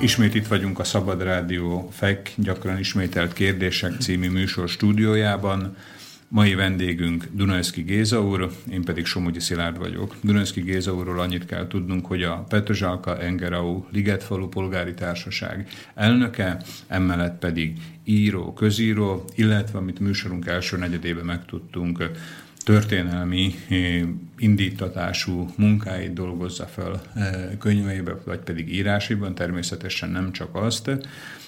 Ismét itt vagyunk a Szabad Rádió FEK, gyakran ismételt kérdések című műsor stúdiójában. Mai vendégünk Dunajszki Géza úr, én pedig Somogyi Szilárd vagyok. Dunajszki Géza úrról annyit kell tudnunk, hogy a Petrzsalka Engerau Ligetfalu Polgári Társaság elnöke, emellett pedig író, közíró, illetve amit műsorunk első negyedében megtudtunk, történelmi eh, indítatású munkáit dolgozza fel eh, könyveibe, vagy pedig írásiban, természetesen nem csak azt.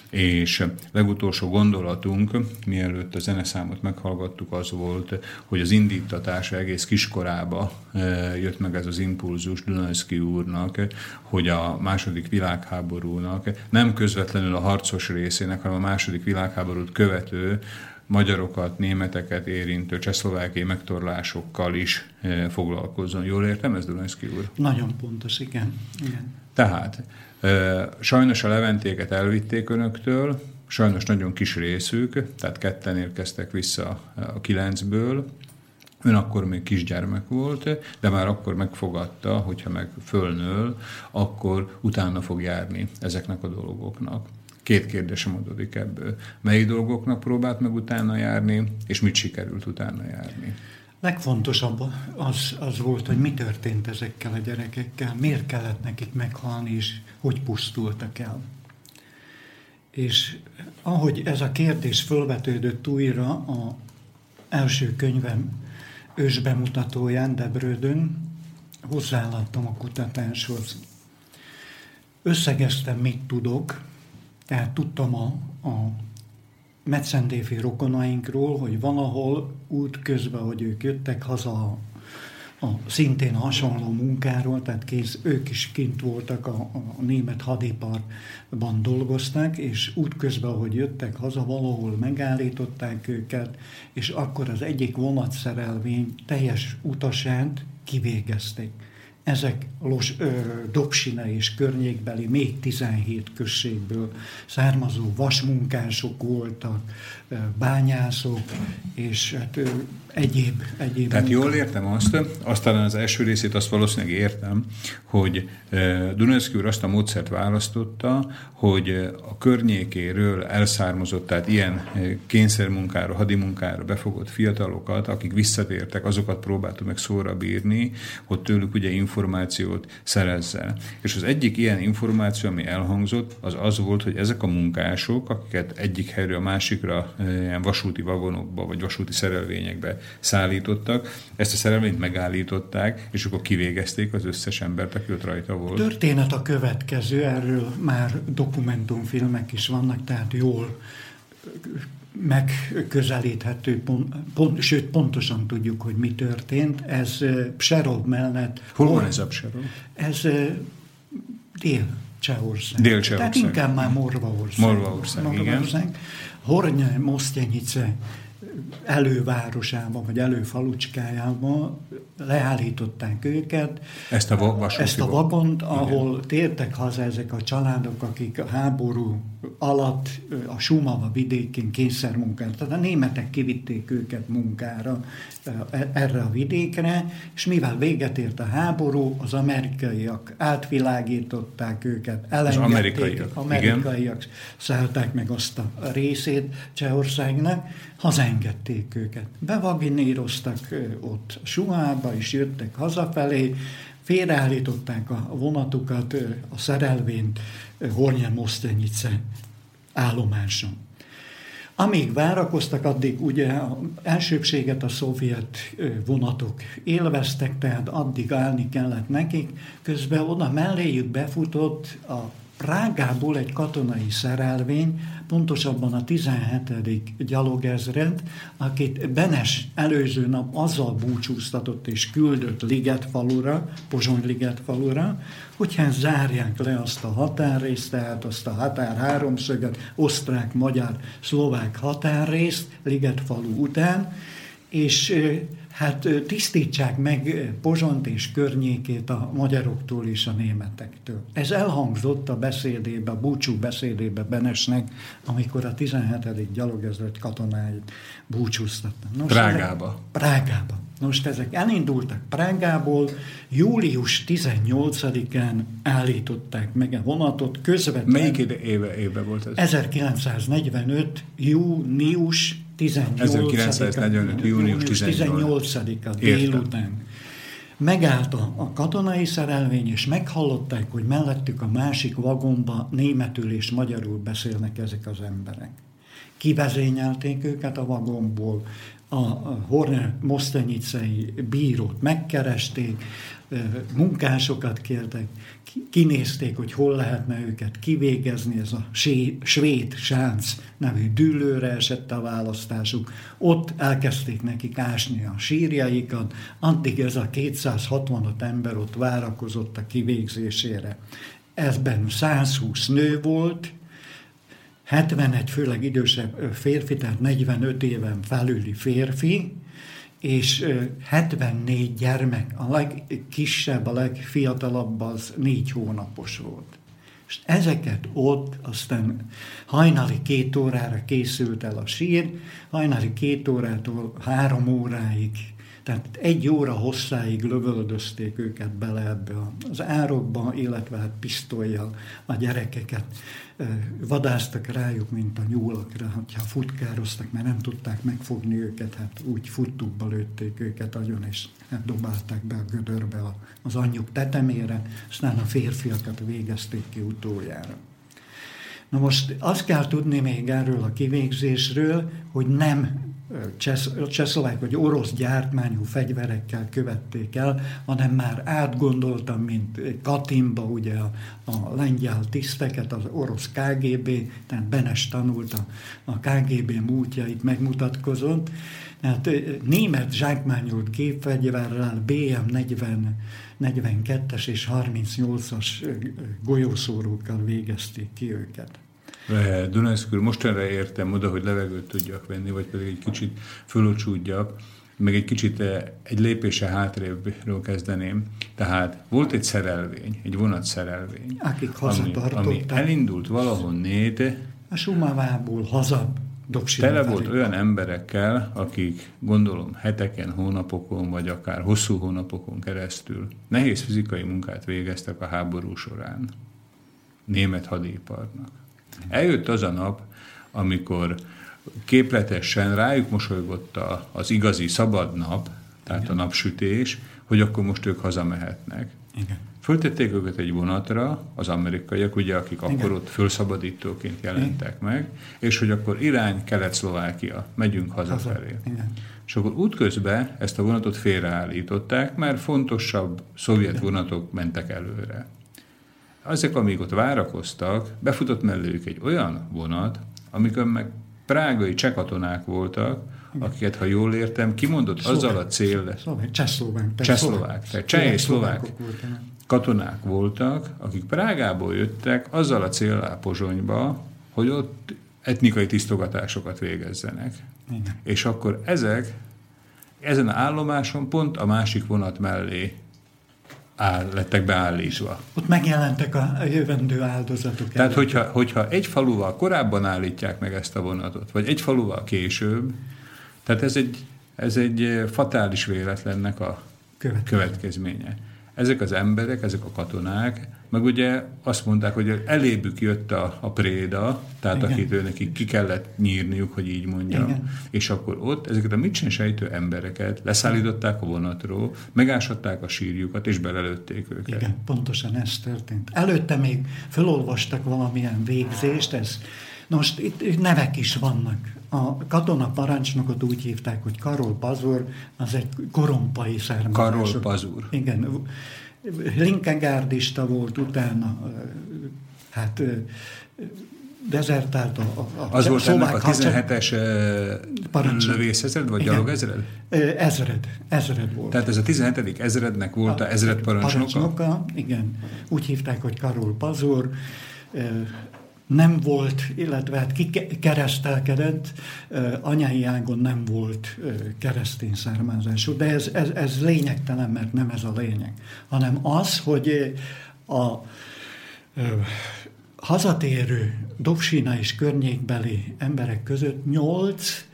És legutolsó gondolatunk, mielőtt a zeneszámot meghallgattuk, az volt, hogy az indítatás egész kiskorába eh, jött meg ez az impulzus Dunajszki úrnak, hogy a második világháborúnak nem közvetlenül a harcos részének, hanem a második világháborút követő magyarokat, németeket érintő csehszlovákiai megtorlásokkal is eh, foglalkozzon. Jól értem ez, Dunajszki úr? Nagyon pontos, igen. igen. Tehát eh, sajnos a leventéket elvitték önöktől, sajnos nagyon kis részük, tehát ketten érkeztek vissza a kilencből, Ön akkor még kisgyermek volt, de már akkor megfogadta, hogyha meg fölnől, akkor utána fog járni ezeknek a dolgoknak. Két kérdésem adódik ebből. Melyik dolgoknak próbált meg utána járni, és mit sikerült utána járni? Legfontosabb az, az volt, hogy mi történt ezekkel a gyerekekkel, miért kellett nekik meghalni, és hogy pusztultak el. És ahogy ez a kérdés fölvetődött újra a első könyvem ősbemutatóján Debrődön, hozzáadtam a kutatáshoz. Összegeztem, mit tudok, tehát tudtam a, a metszendéfi rokonainkról, hogy valahol út közben, hogy ők jöttek haza a, a szintén hasonló munkáról, tehát kész, ők is kint voltak, a, a német hadiparban dolgoztak, és útközben, hogy jöttek haza, valahol megállították őket, és akkor az egyik vonatszerelvény teljes utasát kivégezték ezek Los, ö, Dobsina és környékbeli még 17 községből származó vasmunkások voltak, bányászok, és hát egyéb, egyéb Tehát munka. jól értem azt, aztán az első részét azt valószínűleg értem, hogy Dunajszki úr azt a módszert választotta, hogy a környékéről elszármazott, tehát ilyen kényszermunkára, hadimunkára befogott fiatalokat, akik visszatértek, azokat próbáltuk meg szóra bírni, hogy tőlük ugye információt szerezzen. És az egyik ilyen információ, ami elhangzott, az az volt, hogy ezek a munkások, akiket egyik helyről a másikra ilyen vasúti vagonokba, vagy vasúti szerelvényekbe szállítottak, ezt a szerelvényt megállították, és akkor kivégezték az összes embert, aki ott rajta volt. Történet a következő, erről már dokumentumfilmek is vannak, tehát jól megközelíthető, pont, pont, sőt pontosan tudjuk, hogy mi történt. Ez Pserov mellett... Hol van ez a Pserov? Ez dél Csehország. Dél Csehország. Tehát inkább már Morvaország. Morvaország, Morvaország igen. Hornya Mosztyenyice elővárosában, vagy előfalucskájában leállították őket. Ezt a, vasúti ezt a vagont, ahol igen. tértek haza ezek a családok, akik a háború alatt a Sumava vidékén kényszermunkát, tehát a németek kivitték őket munkára e, erre a vidékre, és mivel véget ért a háború, az amerikaiak átvilágították őket, elengedték, az amerikaiak, amerikaiak igen. szállták meg azt a részét Csehországnak, hazaengedték őket. Bevaginíroztak ott Suhába, és jöttek hazafelé, félreállították a vonatukat, a szerelvényt Hornyen Mosztenyice állomáson. Amíg várakoztak, addig ugye a elsőbséget a szovjet vonatok élveztek, tehát addig állni kellett nekik, közben oda melléjük befutott a Prágából egy katonai szerelvény, pontosabban a 17. gyalogezred, akit Benes előző nap azzal búcsúztatott és küldött Ligetfalura, Pozsony Ligetfalura, hogy hát zárják le azt a határrészt, tehát azt a határ háromszöget, osztrák, magyar, szlovák határrészt Ligetfalu után, és hát tisztítsák meg Pozsont és környékét a magyaroktól és a németektől. Ez elhangzott a beszédébe, a búcsú beszédébe Benesnek, amikor a 17. gyalogezred katonáit búcsúztatta. Nos, Prágába. Prágába. Most ezek elindultak Prágából, július 18-án állították meg a vonatot, közvetlenül... Melyik éve, éve volt ez? 1945. június 18-a. 1945. június 18-a délután. Megállt a, a katonai szerelvény, és meghallották, hogy mellettük a másik vagomba németül és magyarul beszélnek ezek az emberek. Kivezényelték őket a vagomból, a Horner Mosztenyicei bírót megkeresték, munkásokat kértek, kinézték, hogy hol lehetne őket kivégezni, ez a svéd sánc nevű dűlőre esett a választásuk. Ott elkezdték nekik ásni a sírjaikat, addig ez a 265 ember ott várakozott a kivégzésére. Ezben 120 nő volt, 71 főleg idősebb férfi, tehát 45 éven felüli férfi, és 74 gyermek, a legkisebb, a legfiatalabb az négy hónapos volt. És ezeket ott aztán hajnali két órára készült el a sír, hajnali két órától három óráig tehát egy óra hosszáig lövöldözték őket bele ebbe az árokba, illetve hát pisztolyjal a gyerekeket vadáztak rájuk, mint a nyúlakra, hogyha futkároztak, mert nem tudták megfogni őket, hát úgy futtukba lőtték őket agyon, és hát dobálták be a gödörbe az anyjuk tetemére, aztán a férfiakat végezték ki utoljára. Na most azt kell tudni még erről a kivégzésről, hogy nem csehszlovák vagy orosz gyártmányú fegyverekkel követték el, hanem már átgondoltam, mint Katimba, ugye a, a lengyel tiszteket, az orosz KGB, tehát Benes tanult a, KGB múltjait megmutatkozott. Tehát német zsákmányolt gépfegyverrel BM-40 42-es és 38-as golyószórókkal végezték ki őket. Dunajszkül most erre értem oda, hogy levegőt tudjak venni, vagy pedig egy kicsit fölocsúdjak, meg egy kicsit eh, egy lépése hátrébbről kezdeném. Tehát volt egy szerelvény, egy vonatszerelvény. Akik ami, ami elindult valahonnét. A Sumavából haza Tele volt olyan emberekkel, akik gondolom heteken, hónapokon, vagy akár hosszú hónapokon keresztül nehéz fizikai munkát végeztek a háború során német hadiparnak. Eljött az a nap, amikor képletesen rájuk mosolygott az igazi szabad nap, tehát Igen. a napsütés, hogy akkor most ők hazamehetnek. Igen. Föltették őket egy vonatra, az amerikaiak, ugye, akik Igen. akkor ott fölszabadítóként jelentek Igen. meg, és hogy akkor irány Kelet-Szlovákia, megyünk hazafelé. Igen. És akkor útközben ezt a vonatot félreállították, mert fontosabb szovjet Igen. vonatok mentek előre ezek, amíg ott várakoztak, befutott melléjük egy olyan vonat, amikor meg prágai csekatonák voltak, akiket, ha jól értem, kimondott szlovák, azzal a cél... Csehszlovák. Csehszlovák. Tehát cseh és szlovák katonák voltak, akik Prágából jöttek azzal a céllá Pozsonyba, hogy ott etnikai tisztogatásokat végezzenek. Igen. És akkor ezek ezen a állomáson pont a másik vonat mellé áll, lettek beállítva. Ott megjelentek a jövendő áldozatok. Tehát, hogyha, hogyha egy faluval korábban állítják meg ezt a vonatot, vagy egy faluval később, tehát ez egy, ez egy fatális véletlennek a következménye. Ezek az emberek, ezek a katonák meg ugye azt mondták, hogy elébük jött a, a préda, tehát Igen. akit ő nekik ki kellett nyírniuk, hogy így mondjam. Igen. És akkor ott ezeket a mit sejtő embereket leszállították a vonatról, megásatták a sírjukat, és belelőtték őket. Igen, pontosan ez történt. Előtte még felolvastak valamilyen végzést, ez Na most itt nevek is vannak. A katona parancsnokot úgy hívták, hogy Karol Pazur, az egy korompai származású. Karol Pazur. Igen, Linkengárdista volt, utána hát dezertált a, a Az volt ennek a 17-es lövészezred, vagy gyalogezred? Ezred, ezred volt. Tehát ez a 17. ezrednek volt a, a ezred parancsnoka? parancsnoka? Igen. Úgy hívták, hogy Karol Pazur, nem volt, illetve hát kikeresztelkedett, anyai ágon nem volt keresztény származású, de ez, ez, ez lényegtelen, mert nem ez a lényeg, hanem az, hogy a hazatérő Dobsina és környékbeli emberek között nyolc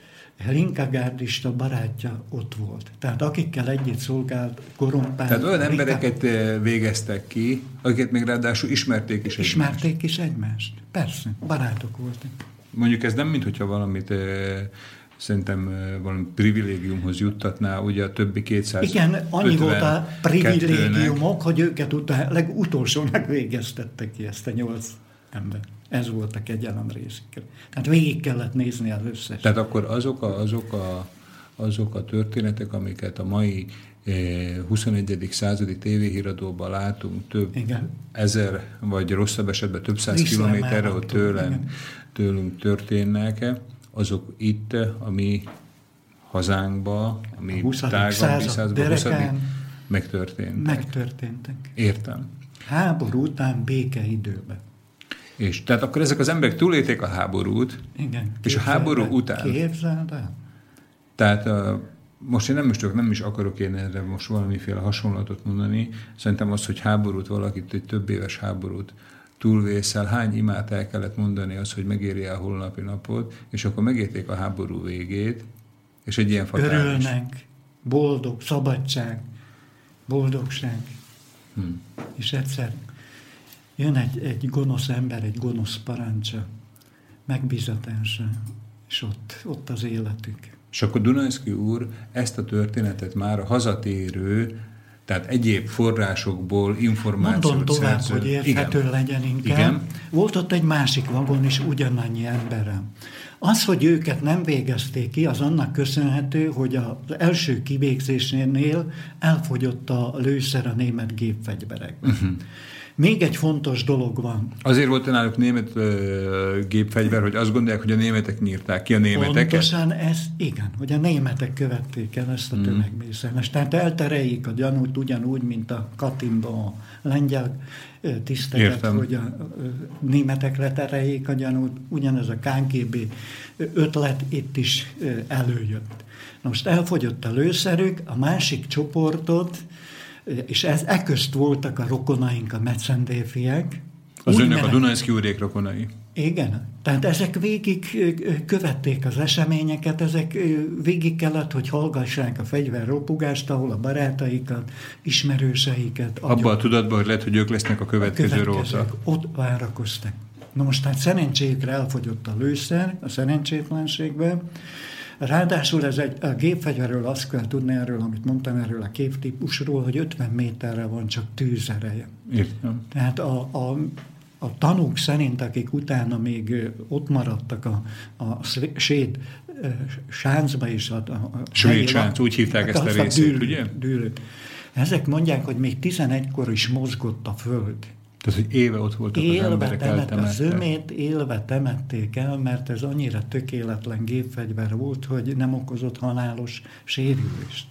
linkagárdista barátja ott volt. Tehát akikkel együtt szolgált korompán. Tehát olyan embereket eh, végeztek ki, akiket még ráadásul ismerték is Ismerték egymást. is egymást. Persze, barátok voltak. Mondjuk ez nem, mintha valamit eh, szerintem eh, valami privilégiumhoz juttatná, ugye a többi 200 Igen, annyi volt a privilégiumok, hogy őket utána, legutolsónak végeztettek ki ezt a nyolc ember. Ez volt a kegyelem részükre. Tehát végig kellett nézni az összes. Tehát akkor azok a, azok a, azok a történetek, amiket a mai 21. Eh, századi tévéhíradóban látunk, több Igen. ezer, vagy rosszabb esetben több száz kilométerre ott tőlem, tőlünk történnek, azok itt a mi hazánkba, a mi tágabb században, megtörténtek. Megtörténtek. Értem. Háború után békeidőben. És tehát akkor ezek az emberek túlélték a háborút, Igen, és a háború után... Képzeld el. Tehát a, most én nem is tudok, nem is akarok én erre most valamiféle hasonlatot mondani. Szerintem az, hogy háborút valakit, egy több éves háborút túlvészel, hány imát el kellett mondani az, hogy megéri a holnapi napot, és akkor megérték a háború végét, és egy ilyen fatális... Örülnek, boldog, szabadság, boldogság. Hmm. És egyszer jön egy, egy gonosz ember, egy gonosz parancsa, megbizatása, és ott, ott az életük. És akkor Dunajszki úr ezt a történetet már a hazatérő, tehát egyéb forrásokból információt Mondom tovább, szerző. hogy érthető Igen. legyen inkább. Igen. Volt ott egy másik vagon is ugyanannyi emberem. Az, hogy őket nem végezték ki, az annak köszönhető, hogy az első kivégzésnél elfogyott a lőszer a német gépfegyverekben. Uh-huh. Még egy fontos dolog van. Azért volt náluk német ö, gépfegyver, hogy azt gondolják, hogy a németek nyírták ki a németeket? Pontosan ez, igen, hogy a németek követték el ezt a hmm. tömegmészárlást. Tehát eltereljék a gyanút ugyanúgy, mint a Katimba a lengyel tisztelet, hogy a németek letereljék a gyanút, ugyanez a KGB ötlet itt is előjött. Most elfogyott a lőszerük, a másik csoportot és ez eközt voltak a rokonaink, a meccendéfiek. Az önök menet... a Dunajszki úrék rokonai. Igen, tehát ezek végig követték az eseményeket, ezek végig kellett, hogy hallgassák a fegyverropugást, ahol a barátaikat, ismerőseiket. Abba a tudatban, hogy lehet, hogy ők lesznek a következő, a Ott várakoztak. Na most tehát szerencséjükre elfogyott a lőszer, a szerencsétlenségben, Ráadásul ez egy, a gépfegyverről azt kell tudni erről, amit mondtam erről a képtípusról, hogy 50 méterre van csak tűzereje. Értem. Tehát a, a, a tanúk szerint, akik utána még ott maradtak a, a sét sáncba is. A, a, a Svéd sánc, úgy hívták ezt a részét, dűl, ugye? Dűlőt. Ezek mondják, hogy még 11-kor is mozgott a föld. Tehát, hogy éve ott voltak élve az emberek temet, A zömét élve temették el, mert ez annyira tökéletlen gépfegyver volt, hogy nem okozott halálos sérülést.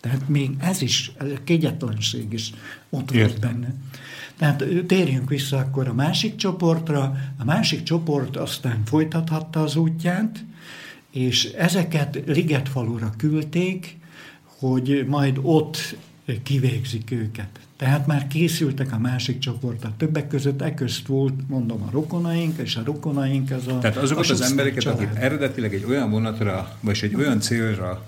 Tehát még ez is, ez a kegyetlenség is ott Értem. volt benne. Tehát térjünk vissza akkor a másik csoportra. A másik csoport aztán folytathatta az útját, és ezeket Ligetfalura küldték, hogy majd ott kivégzik őket. Tehát már készültek a másik csoportra. Többek között eközt volt, mondom, a rokonaink, és a rokonaink az a... Tehát azokat az embereket, család. akik eredetileg egy olyan vonatra, vagy egy olyan célra.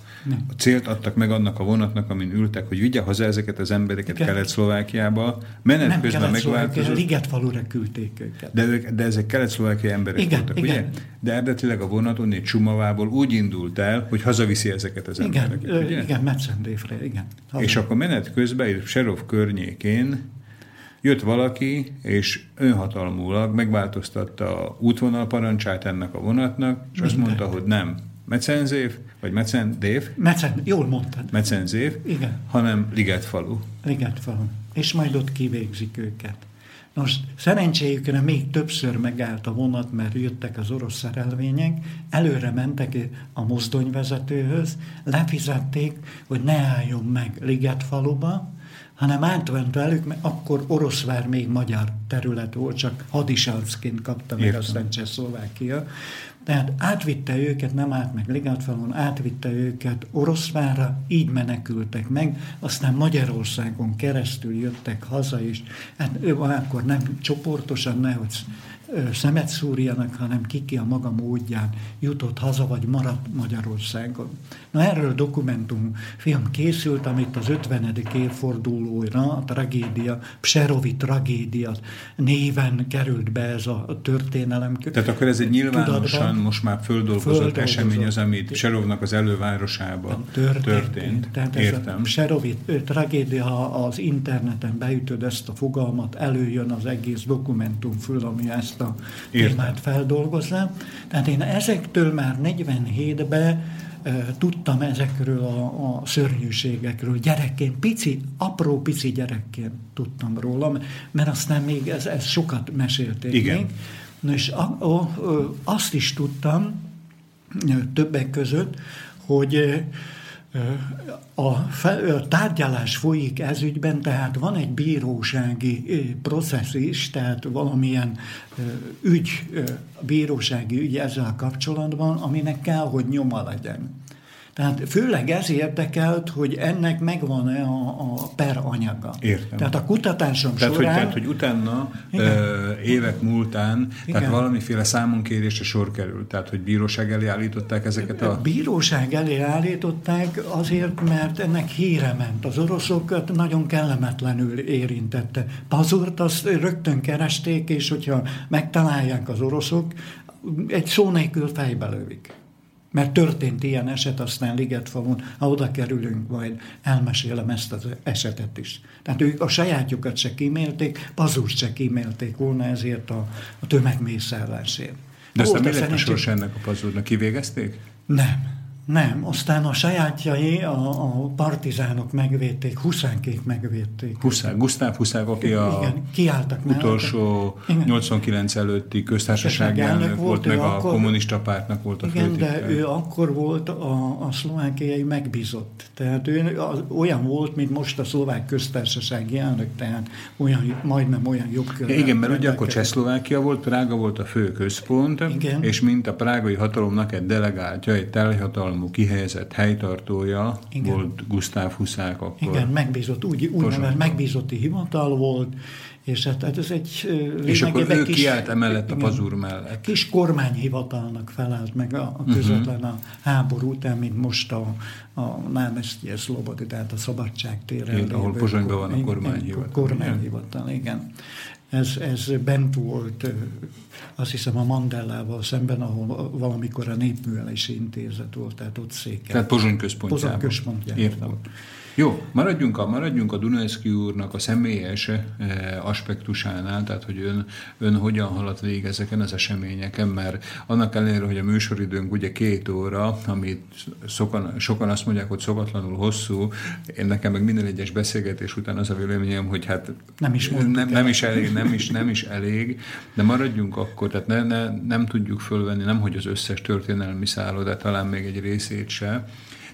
A célt adtak meg annak a vonatnak, amin ültek, hogy vigye haza ezeket az embereket Kelet-Szlovákiába. Menet nem közben megváltozott. Ligetfalura küldték őket. De, ők, de ezek kelet-szlovákiai emberek igen, voltak, igen. ugye? De eredetileg a vonat onnét Csumavából úgy indult el, hogy hazaviszi ezeket az igen, embereket, ugye? Igen, Metzendéfre, igen. Haza. És akkor menet közben, Serov környékén jött valaki, és önhatalmulag megváltoztatta a útvonalparancsát ennek a vonatnak, és Minden. azt mondta, hogy nem, Mecenzév, vagy Mecendév. Mecen, jól mondtad. Mecenzév, Igen. hanem Ligetfalu. Ligetfalu. És majd ott kivégzik őket. Most szerencséjükre még többször megállt a vonat, mert jöttek az orosz szerelvények, előre mentek a mozdonyvezetőhöz, lefizették, hogy ne álljon meg Ligetfaluba, hanem átment velük, mert akkor Oroszvár még magyar terület volt, csak hadisalcként kapta meg Értem. aztán Csehszlovákia. Tehát átvitte őket, nem állt meg Ligátfalon, átvitte őket Oroszvára, így menekültek meg, aztán Magyarországon keresztül jöttek haza is. Hát ő akkor nem csoportosan, nehogy szemet szúrjanak, hanem kiki a maga módján jutott haza, vagy maradt Magyarországon. Na erről dokumentumfilm készült, amit az 50. évfordulóra, a tragédia, Pserovi tragédia néven került be ez a történelem. Tehát akkor ez egy nyilvánosan tudatban, most már földolgozott, földolgozott esemény az, amit Pserovnak az elővárosában történt. történt. Tehát Értem. ez a Pserovi tragédia, az interneten beütöd ezt a fogalmat, előjön az egész dokumentumfilm, ami ezt a Értem. témát feldolgozza. Tehát én ezektől már 47-ben tudtam ezekről a, a szörnyűségekről. Gyerekként, pici, apró pici gyerekként tudtam róla, mert aztán még ez, ez sokat mesélték Igen. még. Na és a, a, azt is tudtam többek között, hogy a, a tárgyalás folyik ezügyben, tehát van egy bírósági processz is, tehát valamilyen ügy, bírósági ügy ezzel kapcsolatban, aminek kell, hogy nyoma legyen. Tehát főleg ez érdekelt, hogy ennek megvan-e a, a per anyaga. Értem. Tehát a kutatásom tehát, során... Hogy, tehát, hogy utána ö, évek múltán, Igen. tehát valamiféle számonkérésre sor került, tehát hogy bíróság elé állították ezeket a... Bíróság elé állították azért, mert ennek híre ment. Az oroszokat nagyon kellemetlenül érintette. Pazurt azt rögtön keresték, és hogyha megtalálják az oroszok, egy szó nélkül fejbe lövik. Mert történt ilyen eset, aztán Ligetfalun, ha oda kerülünk, majd elmesélem ezt az esetet is. Tehát ők a sajátjukat se kímélték, pazust se kímélték volna ezért a, a tömegmészállásért. De aztán mi lett a sors ennek a pazurnak? Kivégezték? Nem. Nem, aztán a sajátjai, a, a partizánok megvédték, huszánkék megvédték. Huszák, Gusztáv Huszák, aki a igen, kiálltak utolsó igen. 89 előtti köztársasági elnök volt, volt meg akkor, a kommunista pártnak volt a Igen, de ő akkor volt a, a szlovákiai megbízott. Tehát ő az, olyan volt, mint most a szlovák köztársasági elnök, tehát olyan, majdnem olyan jogkörrel. Ja, igen, mert ugye akkor Csehszlovákia volt, Prága volt a fő központ, igen. és mint a prágai hatalomnak egy delegáltja, egy telhatalom államú kihelyezett helytartója Igen. volt Gusztáv Huszák akkor. Igen, megbízott, úgy, úgynevezett megbízotti hivatal volt, és hát, hát ez egy És akkor ő kis, kiállt emellett a pazúr mellett. Kis kormányhivatalnak felállt meg a, a közvetlen uh-huh. a háború után, mint most a, a Námesztje Szlobodi, tehát a szabadságtéren. Igen, ahol Pozsonyban van a kormányhivatal. Kormányhivatal, igen ez, ez bent volt, azt hiszem a Mandellával szemben, ahol valamikor a Népművelési Intézet volt, tehát ott székel. Tehát Pozsony központjában. Pozsony központjában Értem. Jó, maradjunk a, maradjunk a Dunajszki úrnak a személyes e, aspektusánál, tehát hogy ön, ön hogyan haladt végig ezeken az eseményeken, mert annak ellenére, hogy a műsoridőnk ugye két óra, amit sokan, sokan azt mondják, hogy szokatlanul hosszú, én nekem meg minden egyes beszélgetés után az a véleményem, hogy hát nem is, nem, nem is elég, nem is, nem is elég, de maradjunk akkor, tehát ne, ne, nem tudjuk fölvenni, nem hogy az összes történelmi szállodát, talán még egy részét se,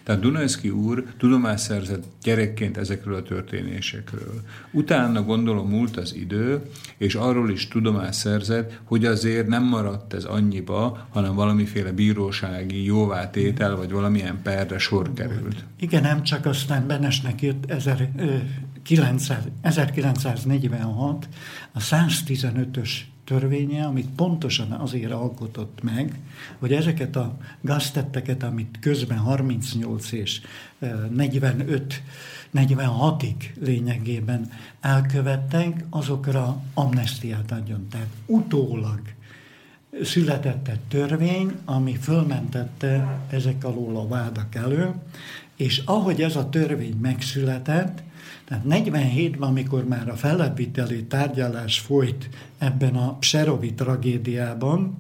tehát Dunajszki úr tudomást szerzett gyerekként ezekről a történésekről. Utána gondolom múlt az idő, és arról is tudomást szerzett, hogy azért nem maradt ez annyiba, hanem valamiféle bírósági jóvátétel, vagy valamilyen perre sor került. Igen, nem csak aztán Benesnek jött 1946 a 115-ös törvénye, amit pontosan azért alkotott meg, hogy ezeket a gaztetteket, amit közben 38 és 45 46-ig lényegében elkövettek, azokra amnestiát adjon. Tehát utólag született egy törvény, ami fölmentette ezek alól a vádak elő, és ahogy ez a törvény megszületett, tehát 47-ben, amikor már a fellebbviteli tárgyalás folyt ebben a Pserovi tragédiában,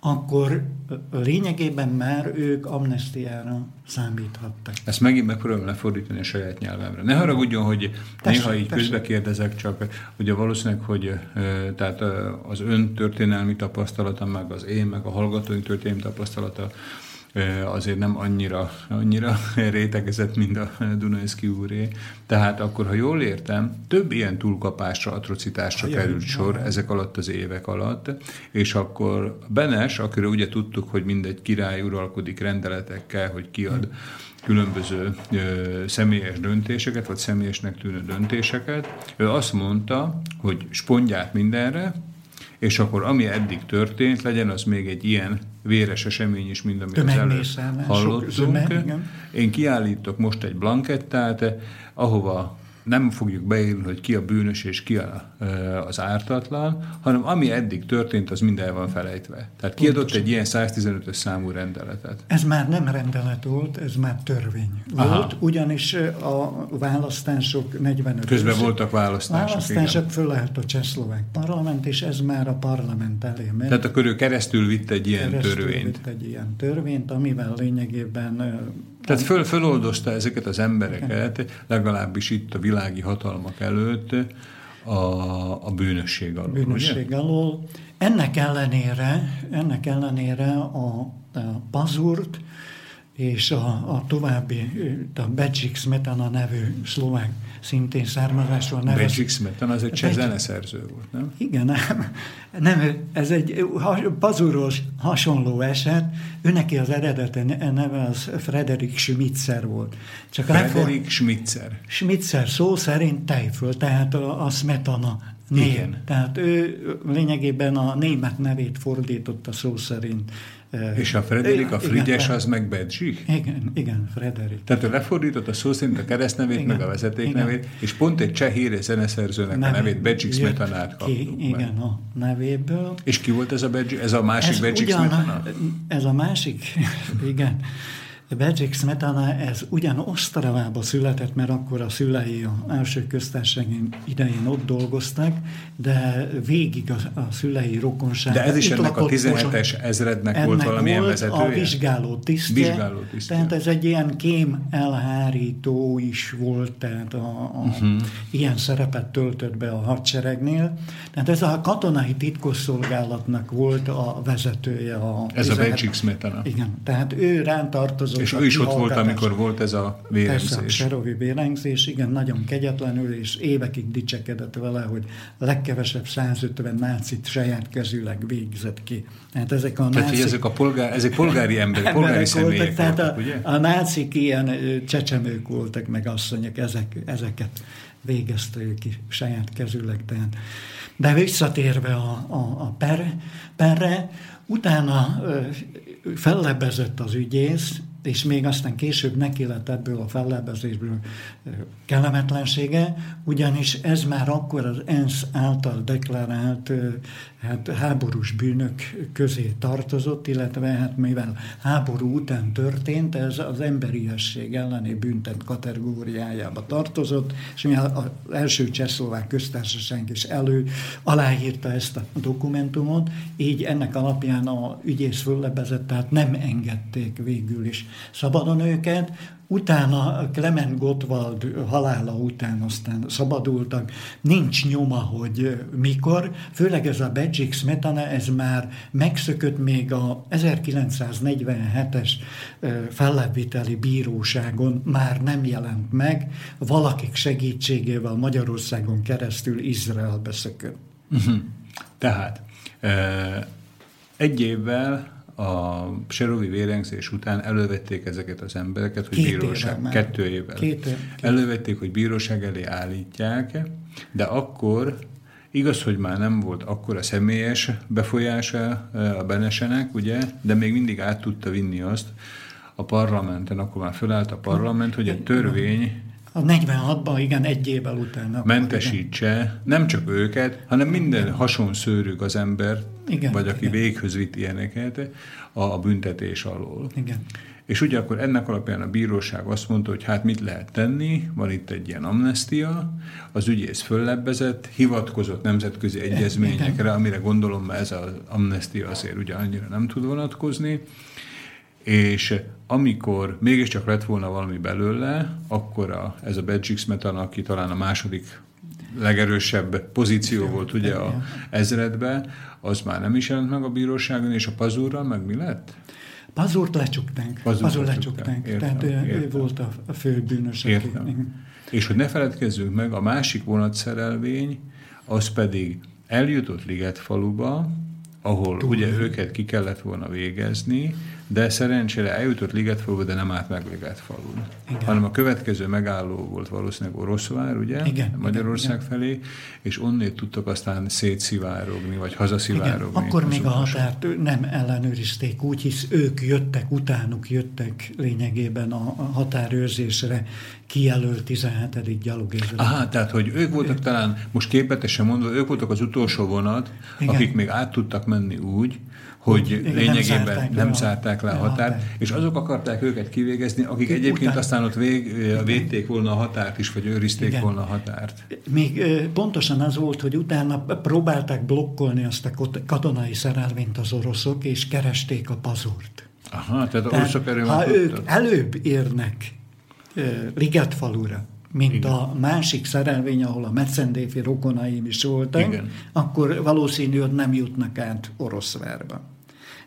akkor lényegében már ők amnestiára számíthattak. Ezt megint megpróbálom lefordítani a saját nyelvemre. Ne haragudjon, hogy tessék, néha így közbe kérdezek, csak ugye valószínűleg, hogy tehát az ön történelmi tapasztalata, meg az én, meg a hallgatóink történelmi tapasztalata azért nem annyira, annyira [laughs] rétegezett, mint a Dunajszki úré. Tehát akkor, ha jól értem, több ilyen túlkapásra, atrocitásra ha, került sor ezek alatt az évek alatt, és akkor Benes, akiről ugye tudtuk, hogy mindegy király uralkodik rendeletekkel, hogy kiad különböző ö, személyes döntéseket, vagy személyesnek tűnő döntéseket. Ő azt mondta, hogy spondját mindenre, és akkor ami eddig történt, legyen az még egy ilyen véres esemény is, mint amit az előtt hallottunk. Én kiállítok most egy blankettát, ahova nem fogjuk beírni, hogy ki a bűnös és ki a, az ártatlan, hanem ami eddig történt, az minden van felejtve. Tehát kiadott egy ilyen 115-ös számú rendeletet. Ez már nem rendelet volt, ez már törvény Aha. volt, ugyanis a választások 45 Közben voltak választások. Választások igen. fölállt a csehszlovák parlament, és ez már a parlament elé ment. Tehát akkor ő keresztül vitt egy ilyen keresztül törvényt. vitt egy ilyen törvényt, amivel lényegében tehát föl, föloldozta ezeket az embereket, legalábbis itt a világi hatalmak előtt a, a bűnösség alól. Bűnösség alól. Ennek ellenére, ennek ellenére a, a pazurt és a, a további, a Becsik Smetana nevű szlovák szintén származásról nevez. Becsik Smetana, az egy cseh zeneszerző volt, nem? Igen, nem, nem, ez egy pazuros hasonló eset, ő neki az eredete neve az Frederik Schmitzer volt. Csak Frederik Schmitzer. Schmitzer szó szerint tejföl, tehát a, a Smetana név. Igen. Tehát ő lényegében a német nevét fordította szó szerint és a Frederik, a Frigyes, az meg Bedzsik? Igen, igen, Frederik. Tehát ő lefordított a szó szerint a keresztnevét, igen, meg a vezetéknevét, és pont egy cseh híres zeneszerzőnek Nevé, a nevét, Bedzsik Smetanát kaptuk ki, Igen, a nevéből. És ki volt ez a Bedzsik? Ez a másik Bedzsik Smetana? Ez a másik, igen. Bedřich Smetana ez ugyan Osztravába született, mert akkor a szülei a első köztársaság idején ott dolgoztak, de végig a, a szülei rokonság. De ez is ennek a 17-es ezrednek ennek volt valamilyen volt vezetője? a vizsgáló tisztje. Vizsgáló tisztje. Tehát ez egy ilyen kém elhárító is volt, tehát a, a, uh-huh. ilyen szerepet töltött be a hadseregnél. Tehát ez a katonai titkosszolgálatnak volt a vezetője. A ez 17, a Bedřich Smetana. Igen, tehát ő rán tartozott és ő is ott volt, amikor volt ez a vérengzés. Persze, a Serovi vérengzés, igen, nagyon kegyetlenül, és évekig dicsekedett vele, hogy legkevesebb 150 nácit saját kezűleg végzett ki. Tehát ezek a tehát, nácik... ezek a polgár, ezek polgári emberek, polgári személyek voltak, tehát voltak, a, ugye? a nácik ilyen csecsemők voltak, meg asszonyok, ezek, ezeket végezte ő ki saját kezűleg. Tehát. De visszatérve a, a, a per, perre, utána fellebezett az ügyész, és még aztán később neki lett ebből a fellebezésből kellemetlensége, ugyanis ez már akkor az ENSZ által deklarált hát, háborús bűnök közé tartozott, illetve hát mivel háború után történt, ez az emberiesség elleni büntet kategóriájába tartozott, és mivel az első csehszlovák köztársaság is elő aláírta ezt a dokumentumot, így ennek alapján a ügyész föllebezett, tehát nem engedték végül is szabadon őket, Utána Clement Gottwald halála után aztán szabadultak. Nincs nyoma, hogy mikor. Főleg ez a Bedzsik Smetana, ez már megszökött még a 1947-es fellebbviteli bíróságon már nem jelent meg. Valakik segítségével Magyarországon keresztül Izraelbe szökött. Uh-huh. Tehát egy évvel a Serovi vérengzés után elővették ezeket az embereket, hogy Két bíróság, évvel kettő évvel. Két, két. Elővették, hogy bíróság elé állítják, de akkor Igaz, hogy már nem volt akkor a személyes befolyása e, a Benesenek, ugye, de még mindig át tudta vinni azt a parlamenten, akkor már fölállt a parlament, hogy a törvény a 46-ban, igen, egy évvel utána. Mentesítse igen. nem csak őket, hanem minden igen. hasonszőrű az ember, igen, vagy aki igen. véghöz vitt ilyeneket a, a büntetés alól. Igen. És ugye akkor ennek alapján a bíróság azt mondta, hogy hát mit lehet tenni, van itt egy ilyen amnestia, az ügyész föllebbezett, hivatkozott nemzetközi egyezményekre, amire gondolom, ez az amnestia azért ugye annyira nem tud vonatkozni, és amikor mégiscsak lett volna valami belőle, akkor a, ez a Bedjik Smetan, aki talán a második legerősebb pozíció volt ugye a ezredbe, az már nem is jelent meg a bíróságon, és a pazúrral meg mi lett? Pazúrt lecsukták. Lecsukták. Értem, Tehát értem. volt a, a fő bűnös. Értem. És hogy ne feledkezzünk meg, a másik vonatszerelvény, az pedig eljutott Liget faluba, ahol Túl. ugye őket ki kellett volna végezni, de szerencsére eljutott Ligetfalú, de nem állt meg Ligetfalun. Hanem a következő megálló volt valószínűleg Oroszvár, ugye? Igen, Magyarország igen, felé, és onnét tudtak aztán szétszivárogni, vagy hazaszivárogni. Igen, akkor még a határt nem ellenőrizték, úgy hisz ők jöttek, utánuk jöttek lényegében a határőrzésre kijelölt 17. gyalogézre. Aha, tehát, hogy ők voltak talán, most képletesen mondva, ők voltak az utolsó vonat, Igen. akik még át tudtak menni úgy, hogy Igen, lényegében nem zárták, nem zárták le a határt, határ. és azok akarták őket kivégezni, akik Ki egyébként után... aztán ott vég, védték volna a határt is, vagy őrizték Igen. volna a határt. Még pontosan az volt, hogy utána próbálták blokkolni azt a katonai szerelvényt az oroszok, és keresték a pazurt. Aha, tehát, tehát oroszok Ha ők előbb érnek Ligetfalura, mint Igen. a másik szerelvény, ahol a Metszendéfi rokonaim is voltak, Igen. akkor valószínű, hogy nem jutnak át Oroszvárba.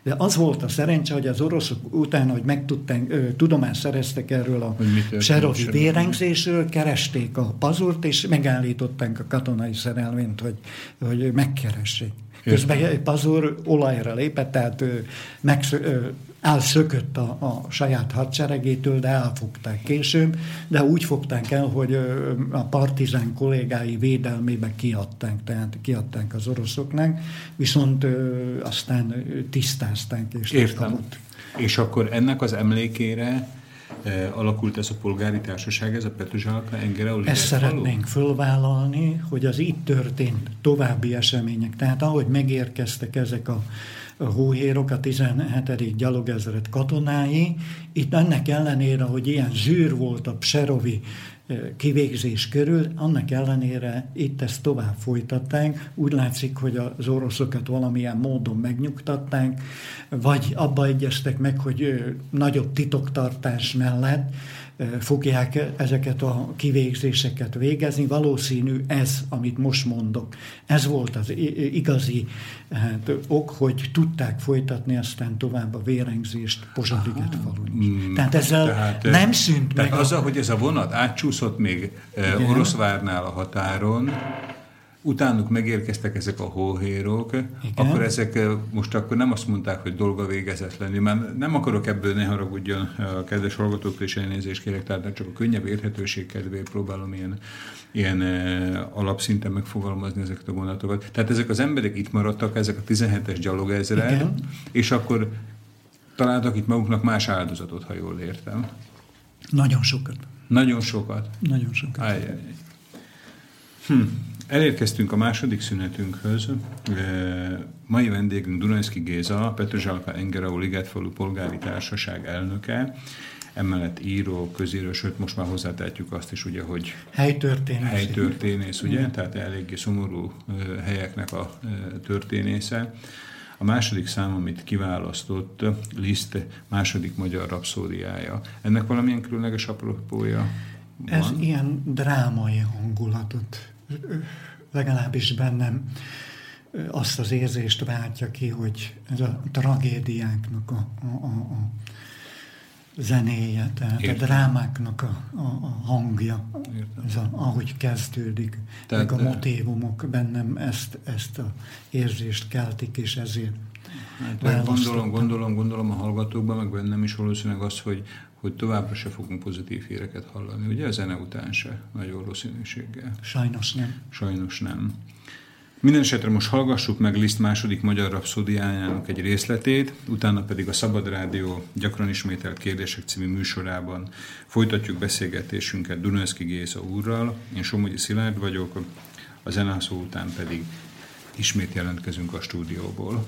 De az volt a szerencse, hogy az oroszok utána, hogy megtudták, tudomást szereztek erről a serovi vérengzésről, keresték a pazurt, és megállították a katonai szerelvényt, hogy, hogy megkeressék. Közben Pazur olajra lépett, tehát meg, elszökött a, a saját hadseregétől, de elfogták később, de úgy fogták el, hogy a partizán kollégái védelmébe kiadták, tehát kiadták az oroszoknak, viszont aztán tisztázták és Értem. És akkor ennek az emlékére alakult ez a polgári társaság, ez a Petruzsálka Engereoli? Ezt szeretnénk fölvállalni, hogy az itt történt további események, tehát ahogy megérkeztek ezek a hóhérok, a 17. gyalogezred katonái. Itt ennek ellenére, hogy ilyen zsűr volt a Pserovi kivégzés körül, annak ellenére itt ezt tovább folytatták. Úgy látszik, hogy az oroszokat valamilyen módon megnyugtatták, vagy abba egyeztek meg, hogy nagyobb titoktartás mellett fogják ezeket a kivégzéseket végezni. Valószínű ez, amit most mondok. Ez volt az igazi hát, ok, hogy tudták folytatni aztán tovább a vérengzést Pozsadiget falun Mm, tehát ezzel tehát, nem szűnt tehát meg. azzal, a... hogy ez a vonat átcsúszott még Igen. Oroszvárnál a határon, utánuk megérkeztek ezek a hóhérok, Igen. akkor ezek most akkor nem azt mondták, hogy dolga végezetlenül, mert nem akarok ebből, ne haragudjon a kedves hallgatók, és elnézést kérek, tehát csak a könnyebb érthetőség kedvéért próbálom ilyen, ilyen alapszinten megfogalmazni ezeket a gondolatokat. Tehát ezek az emberek itt maradtak, ezek a 17-es gyalogezred, és akkor találtak itt maguknak más áldozatot, ha jól értem. Nagyon sokat. Nagyon sokat? Nagyon sokat. Ajjaj. Hm. Elérkeztünk a második szünetünkhöz. Mai vendégünk Dunajszki Géza, Petrozsálka Engerau Ligetfalu Polgári Társaság elnöke, emellett író, közíró, sőt most már hozzátehetjük azt is, ugye, hogy helytörténész, helytörténész ugye, mm. tehát eléggé szomorú helyeknek a történésze. A második szám, amit kiválasztott, Liszt második magyar rapszódiája. Ennek valamilyen különleges apropója van? Ez ilyen drámai hangulatot legalábbis bennem azt az érzést váltja ki, hogy ez a tragédiáknak a, a, a, a zenéje, tehát Értem. a drámáknak a, a, a hangja, ez a, ahogy kezdődik, tehát, meg a motivumok bennem ezt, ezt a érzést keltik, és ezért Hát, gondolom, gondolom, gondolom a hallgatókban, meg bennem is valószínűleg az, hogy hogy továbbra se fogunk pozitív híreket hallani. Ugye a zene után se, nagy valószínűséggel. Sajnos nem. Sajnos nem. Minden esetre most hallgassuk meg Liszt második magyar rapszódiájának egy részletét, utána pedig a Szabad Rádió gyakran ismételt kérdések című műsorában folytatjuk beszélgetésünket Dunajszki Géza úrral. Én Somogyi Szilárd vagyok, a zenászó után pedig ismét jelentkezünk a stúdióból.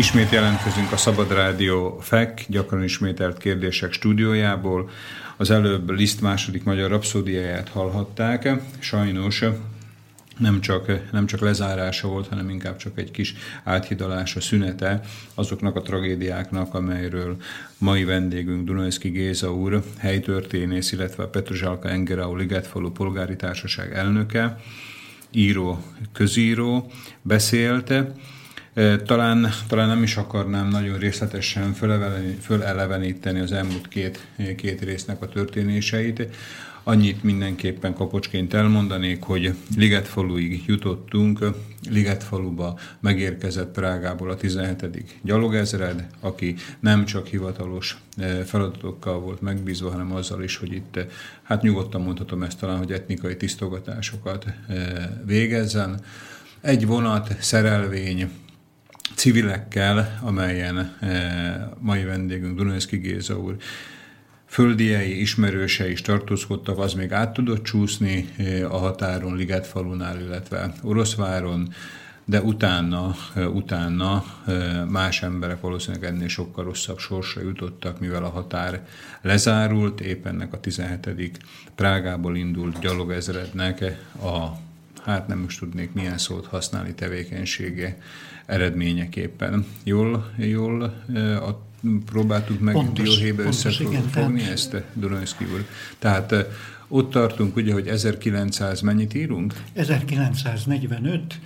Ismét jelentkezünk a Szabad Rádió FEK, gyakran ismételt kérdések stúdiójából. Az előbb Liszt második magyar rapszódiáját hallhatták. Sajnos nem csak, nem csak lezárása volt, hanem inkább csak egy kis áthidalása, szünete azoknak a tragédiáknak, amelyről mai vendégünk Dunajszki Géza úr, helytörténész, illetve a Petrozsálka Engerau Ligetfalu Polgári Társaság elnöke, író, közíró beszélte, talán, talán nem is akarnám nagyon részletesen föleleveníteni az elmúlt két, két résznek a történéseit. Annyit mindenképpen kapocsként elmondanék, hogy Ligetfaluig jutottunk. Ligetfaluba megérkezett Prágából a 17. gyalogezred, aki nem csak hivatalos feladatokkal volt megbízva, hanem azzal is, hogy itt, hát nyugodtan mondhatom ezt talán, hogy etnikai tisztogatásokat végezzen. Egy vonat, szerelvény, civilekkel, amelyen eh, mai vendégünk Dunajszki Géza úr földiei ismerőse is tartózkodtak, az még át tudott csúszni eh, a határon, Ligetfalunál, illetve Oroszváron, de utána, eh, utána más emberek valószínűleg ennél sokkal rosszabb sorsra jutottak, mivel a határ lezárult, épp ennek a 17. Prágából indult gyalogezrednek a hát nem is tudnék milyen szót használni tevékenysége eredményeképpen. Jól, jól próbáltuk meg pontos, dióhéjbe összefogni ezt, Donojszki úr. Tehát ott tartunk ugye, hogy 1900 mennyit írunk? 1945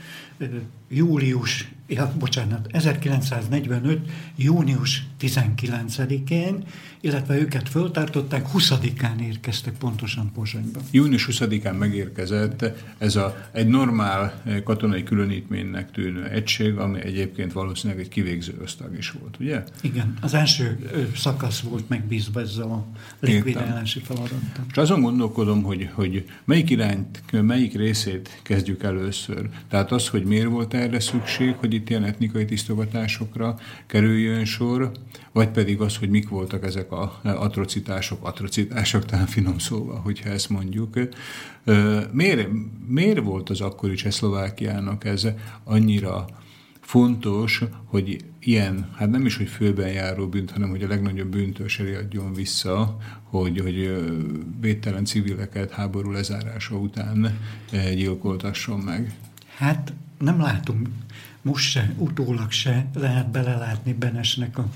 július, ja, bocsánat, 1945. június 19-én, illetve őket föltartották, 20-án érkeztek pontosan Pozsonyba. Június 20-án megérkezett ez a, egy normál katonai különítménynek tűnő egység, ami egyébként valószínűleg egy kivégző osztag is volt, ugye? Igen, az első szakasz volt megbízva ezzel a likvidálási feladattal. És azon gondolkodom, hogy, hogy melyik irányt, melyik részét kezdjük először. Tehát az, hogy miért volt erre szükség, hogy itt ilyen etnikai tisztogatásokra kerüljön sor, vagy pedig az, hogy mik voltak ezek a atrocitások, atrocitások, talán finom szóval, hogyha ezt mondjuk. Miért, miért volt az akkori Csehszlovákiának ez annyira fontos, hogy ilyen, hát nem is, hogy főben járó bűnt, hanem hogy a legnagyobb bűntől se adjon vissza, hogy, hogy védtelen civileket háború lezárása után gyilkoltasson meg. Hát nem látunk most se, utólag se lehet belelátni Benesnek a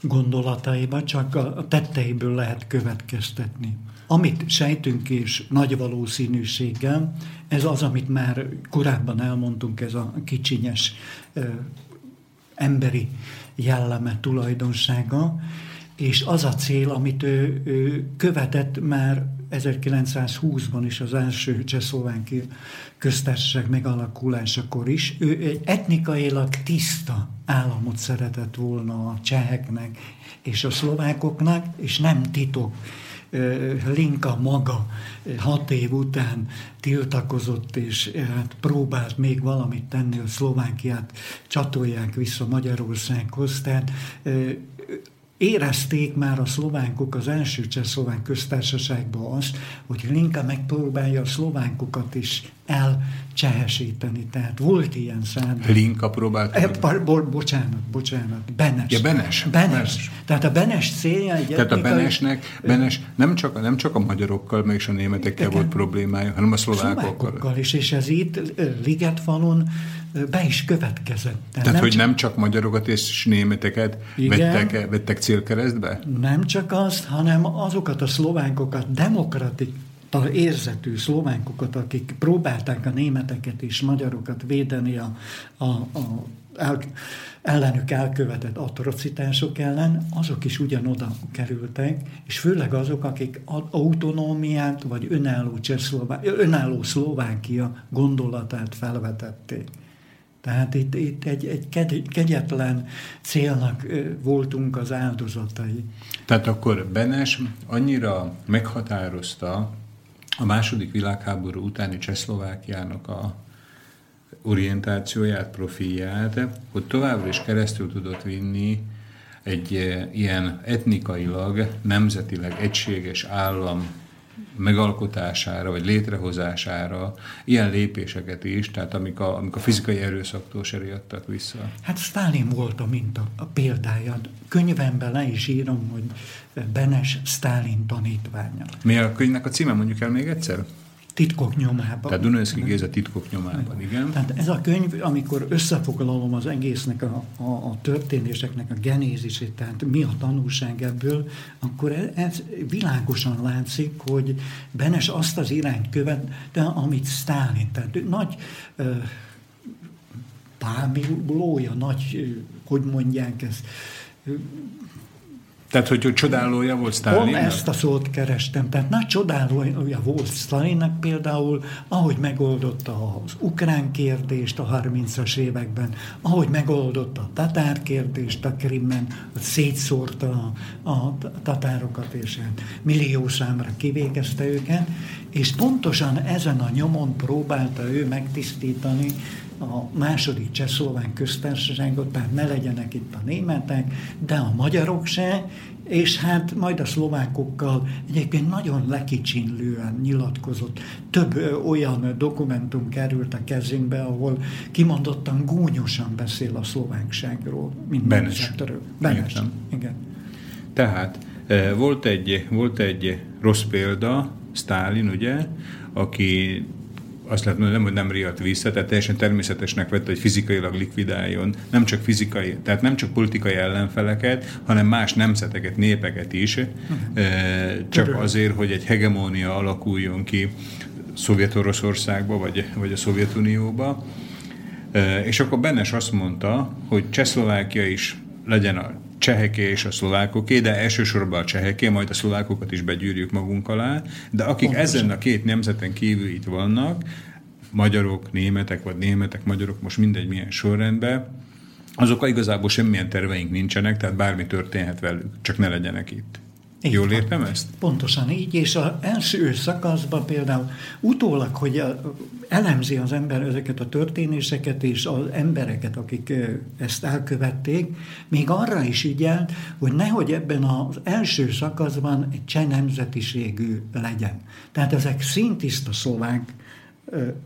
gondolataiba, csak a tetteiből lehet következtetni. Amit sejtünk és nagy valószínűséggel, ez az, amit már korábban elmondtunk, ez a kicsinyes ö, emberi jelleme, tulajdonsága, és az a cél, amit ő, ő követett már 1920-ban is az első Csehszlovákia köztársaság megalakulásakor is, ő egy etnikailag tiszta államot szeretett volna a cseheknek és a szlovákoknak, és nem titok. Linka maga hat év után tiltakozott, és hát próbált még valamit tenni, a Szlovákiát csatolják vissza Magyarországhoz, tehát érezték már a szlovánkok az első csehszlovák köztársaságban azt, hogy Linka megpróbálja a szlovánkokat is elcsehesíteni. Tehát volt ilyen szándék. Linka próbált? E, bo, bocsánat, bocsánat, Benes. Ja, Benes. Benes. Benes. Tehát a Benes célja egy Tehát etnikai... a Benesnek, Benes nem csak, nem csak a magyarokkal, meg is a németekkel volt problémája, hanem a szlovákokkal. szlovákokkal is, és ez itt Ligetfalon be is következett. Tehát, Tehát nem hogy csak, nem csak magyarokat és németeket igen, vettek, vettek célkeresztbe? Nem csak azt, hanem azokat a szlovánkokat, demokratik érzetű szlovánkokat, akik próbálták a németeket és magyarokat védeni a, a, a el, ellenük elkövetett atrocitások ellen, azok is ugyanoda kerültek, és főleg azok, akik autonómiát vagy önálló, önálló Szlovákia gondolatát felvetették. Tehát itt, itt egy, egy kegyetlen célnak voltunk az áldozatai. Tehát akkor Benes annyira meghatározta a második világháború utáni Csehszlovákiának a orientációját, profilját, hogy továbbra is keresztül tudott vinni egy ilyen etnikailag, nemzetileg egységes állam megalkotására, vagy létrehozására ilyen lépéseket is, tehát amik a, amik a fizikai erőszaktól se riadtak vissza. Hát Stalin volt a minta, a példája. Könyvemben le is írom, hogy Benes Stalin tanítványa. Mi a könyvnek a címe, mondjuk el még egyszer? Titkok nyomában. Tehát Dunajszki Géza titkok nyomában, igen. Tehát ez a könyv, amikor összefoglalom az egésznek a, a, a történéseknek a genézisét, tehát mi a tanulság ebből, akkor ez, ez világosan látszik, hogy Benes azt az irányt követte, amit Stalin, tehát nagy uh, pámilója, nagy, hogy mondják ezt, tehát, hogy, hogy csodálója volt Stalinnak? Pont ezt a szót kerestem. Tehát nagy csodálója volt Stalinnak például, ahogy megoldotta az ukrán kérdést a 30-as években, ahogy megoldotta a tatár kérdést a Krimmen, szétszórta a, a tatárokat, és hát millió számra kivégezte őket, és pontosan ezen a nyomon próbálta ő megtisztítani a második csehszlovák köztársaságot, tehát ne legyenek itt a németek, de a magyarok se, és hát majd a szlovákokkal egyébként nagyon lekicsinlően nyilatkozott. Több ö, olyan dokumentum került a kezünkbe, ahol kimondottan gúnyosan beszél a szlovákságról, mint Benes. Benes. Igen. Tehát volt egy, volt egy rossz példa, Stálin, ugye, aki azt lehet mondani, hogy nem riadt vissza, tehát teljesen természetesnek vette, hogy fizikailag likvidáljon, nem csak fizikai, tehát nem csak politikai ellenfeleket, hanem más nemzeteket, népeket is, uh-huh. csak azért, hogy egy hegemónia alakuljon ki Szovjet-Oroszországba, vagy, vagy a Szovjetunióba. És akkor Bennes azt mondta, hogy Csehszlovákia is legyen a cseheké és a szlovákoké, de elsősorban a cseheké, majd a szlovákokat is begyűrjük magunk alá, de akik Pontosan. ezen a két nemzeten kívül itt vannak, magyarok, németek, vagy németek, magyarok, most mindegy milyen sorrendben, azok igazából semmilyen terveink nincsenek, tehát bármi történhet velük, csak ne legyenek itt. Így Jól értem ezt? Pontosan így, és az első szakaszban például utólag, hogy elemzi az ember ezeket a történéseket és az embereket, akik ezt elkövették, még arra is ügyelt, hogy nehogy ebben az első szakaszban egy cseh nemzetiségű legyen. Tehát ezek szintiszta szlovák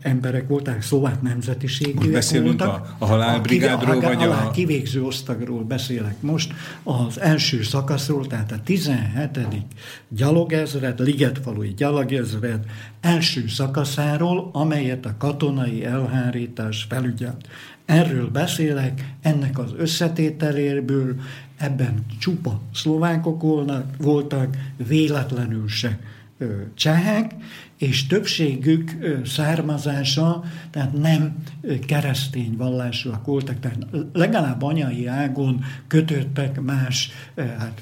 emberek voltak, szlovák nemzetiségűek beszélünk voltak. A, a halálbrigádról, a, vagy a... kivégző osztagról beszélek most, az első szakaszról, tehát a 17. gyalogezred, Ligetfalui gyalogezred első szakaszáról, amelyet a katonai elhárítás felügyelt. Erről beszélek, ennek az összetételéből, ebben csupa szlovákok voltak, véletlenül se csehek, és többségük származása, tehát nem keresztény vallásúak voltak, tehát legalább anyai ágon kötöttek más hát.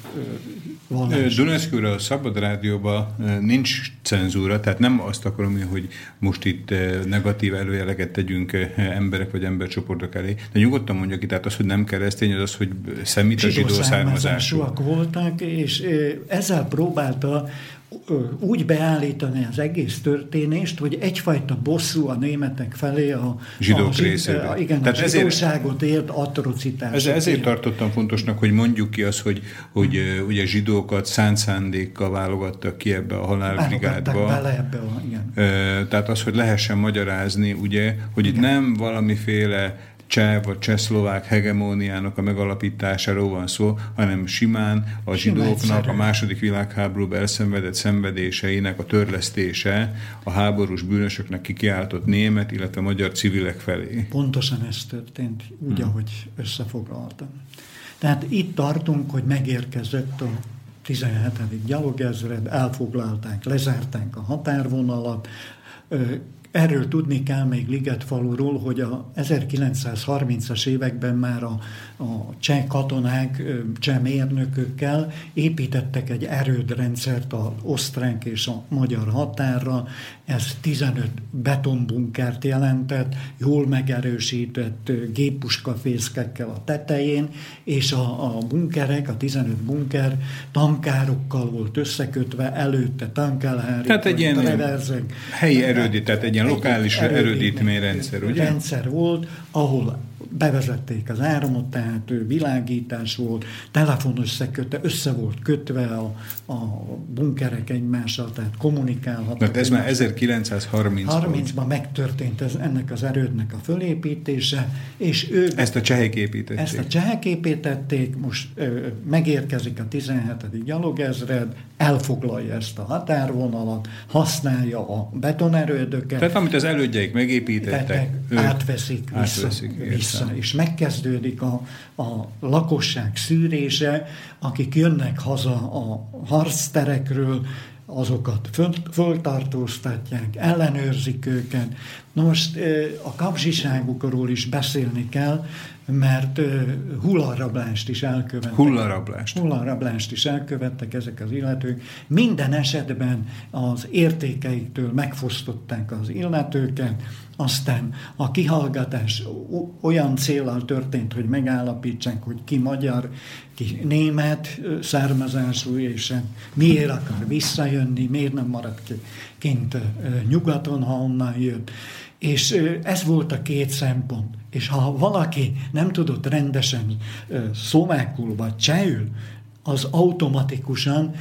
Dunaszkőre a Szabad Rádióban nincs cenzúra, tehát nem azt akarom, hogy most itt negatív előjeleket tegyünk emberek vagy embercsoportok elé, de nyugodtan mondja ki, tehát az, hogy nem keresztény, az az, hogy szemít a zsidó származású. voltak, és ezzel próbálta úgy beállítani az egész történést, hogy egyfajta bosszú a németek felé a zsidók a, részéről. Igen, Tehát a zsidóságot ért atrocitás. Ez, ezért tartottam fontosnak, hogy mondjuk ki azt, hogy, hogy ugye zsidókat szánt szándékkal válogattak ki ebbe a halálbrigádba. bele ebbe a, igen. Tehát az, hogy lehessen magyarázni, ugye, hogy igen. itt nem valamiféle cseh vagy csehszlovák hegemóniának a megalapításáról van szó, hanem simán a zsidóknak a második világháborúban elszenvedett szenvedéseinek a törlesztése a háborús bűnösöknek kikiáltott német, illetve magyar civilek felé. Pontosan ez történt, úgy, hmm. ahogy összefoglaltam. Tehát itt tartunk, hogy megérkezett a 17. gyalogezred, elfoglalták, lezárták a határvonalat, Erről tudni kell még Ligetfaluról, hogy a 1930-as években már a, a cseh katonák, cseh mérnökökkel építettek egy erődrendszert az osztránk és a magyar határra. Ez 15 betonbunkert jelentett, jól megerősített gépuskafészkekkel a tetején, és a, a bunkerek, a 15 bunker tankárokkal volt összekötve, előtte tankelhári, Tehát egy ilyen helyi erődít, tehát egy ilyen lokális erődítményrendszer, ugye? Rendszer volt, ahol bevezették az áramot, tehát világítás volt, telefon összekötte, össze volt kötve a, a bunkerek egymással, tehát kommunikálhattak. Mert ez már 1930 30-ban megtörtént ez, ennek az erődnek a fölépítése, és ő... Ezt a csehek építették. Ezt a csehek építették, most ö, megérkezik a 17. gyalogezred, elfoglalja ezt a határvonalat, használja a betonerődöket. Tehát amit az elődjeik megépítettek, ők átveszik, átveszik vissza, vissza, és megkezdődik a, a lakosság szűrése, akik jönnek haza a harcterekről, azokat föl, föltartóztatják, ellenőrzik őket. Na most a kapzsiságukról is beszélni kell, mert hullarablást is elkövettek. Hullarablást. Hullarablást is elkövettek ezek az illetők. Minden esetben az értékeiktől megfosztották az illetőket, aztán a kihallgatás olyan célral történt, hogy megállapítsák, hogy ki magyar, ki német származású, és miért akar visszajönni, miért nem marad ki kint nyugaton, ha onnan jött. És ez volt a két szempont. És ha valaki nem tudott rendesen szlovákul vagy csehül, az automatikusan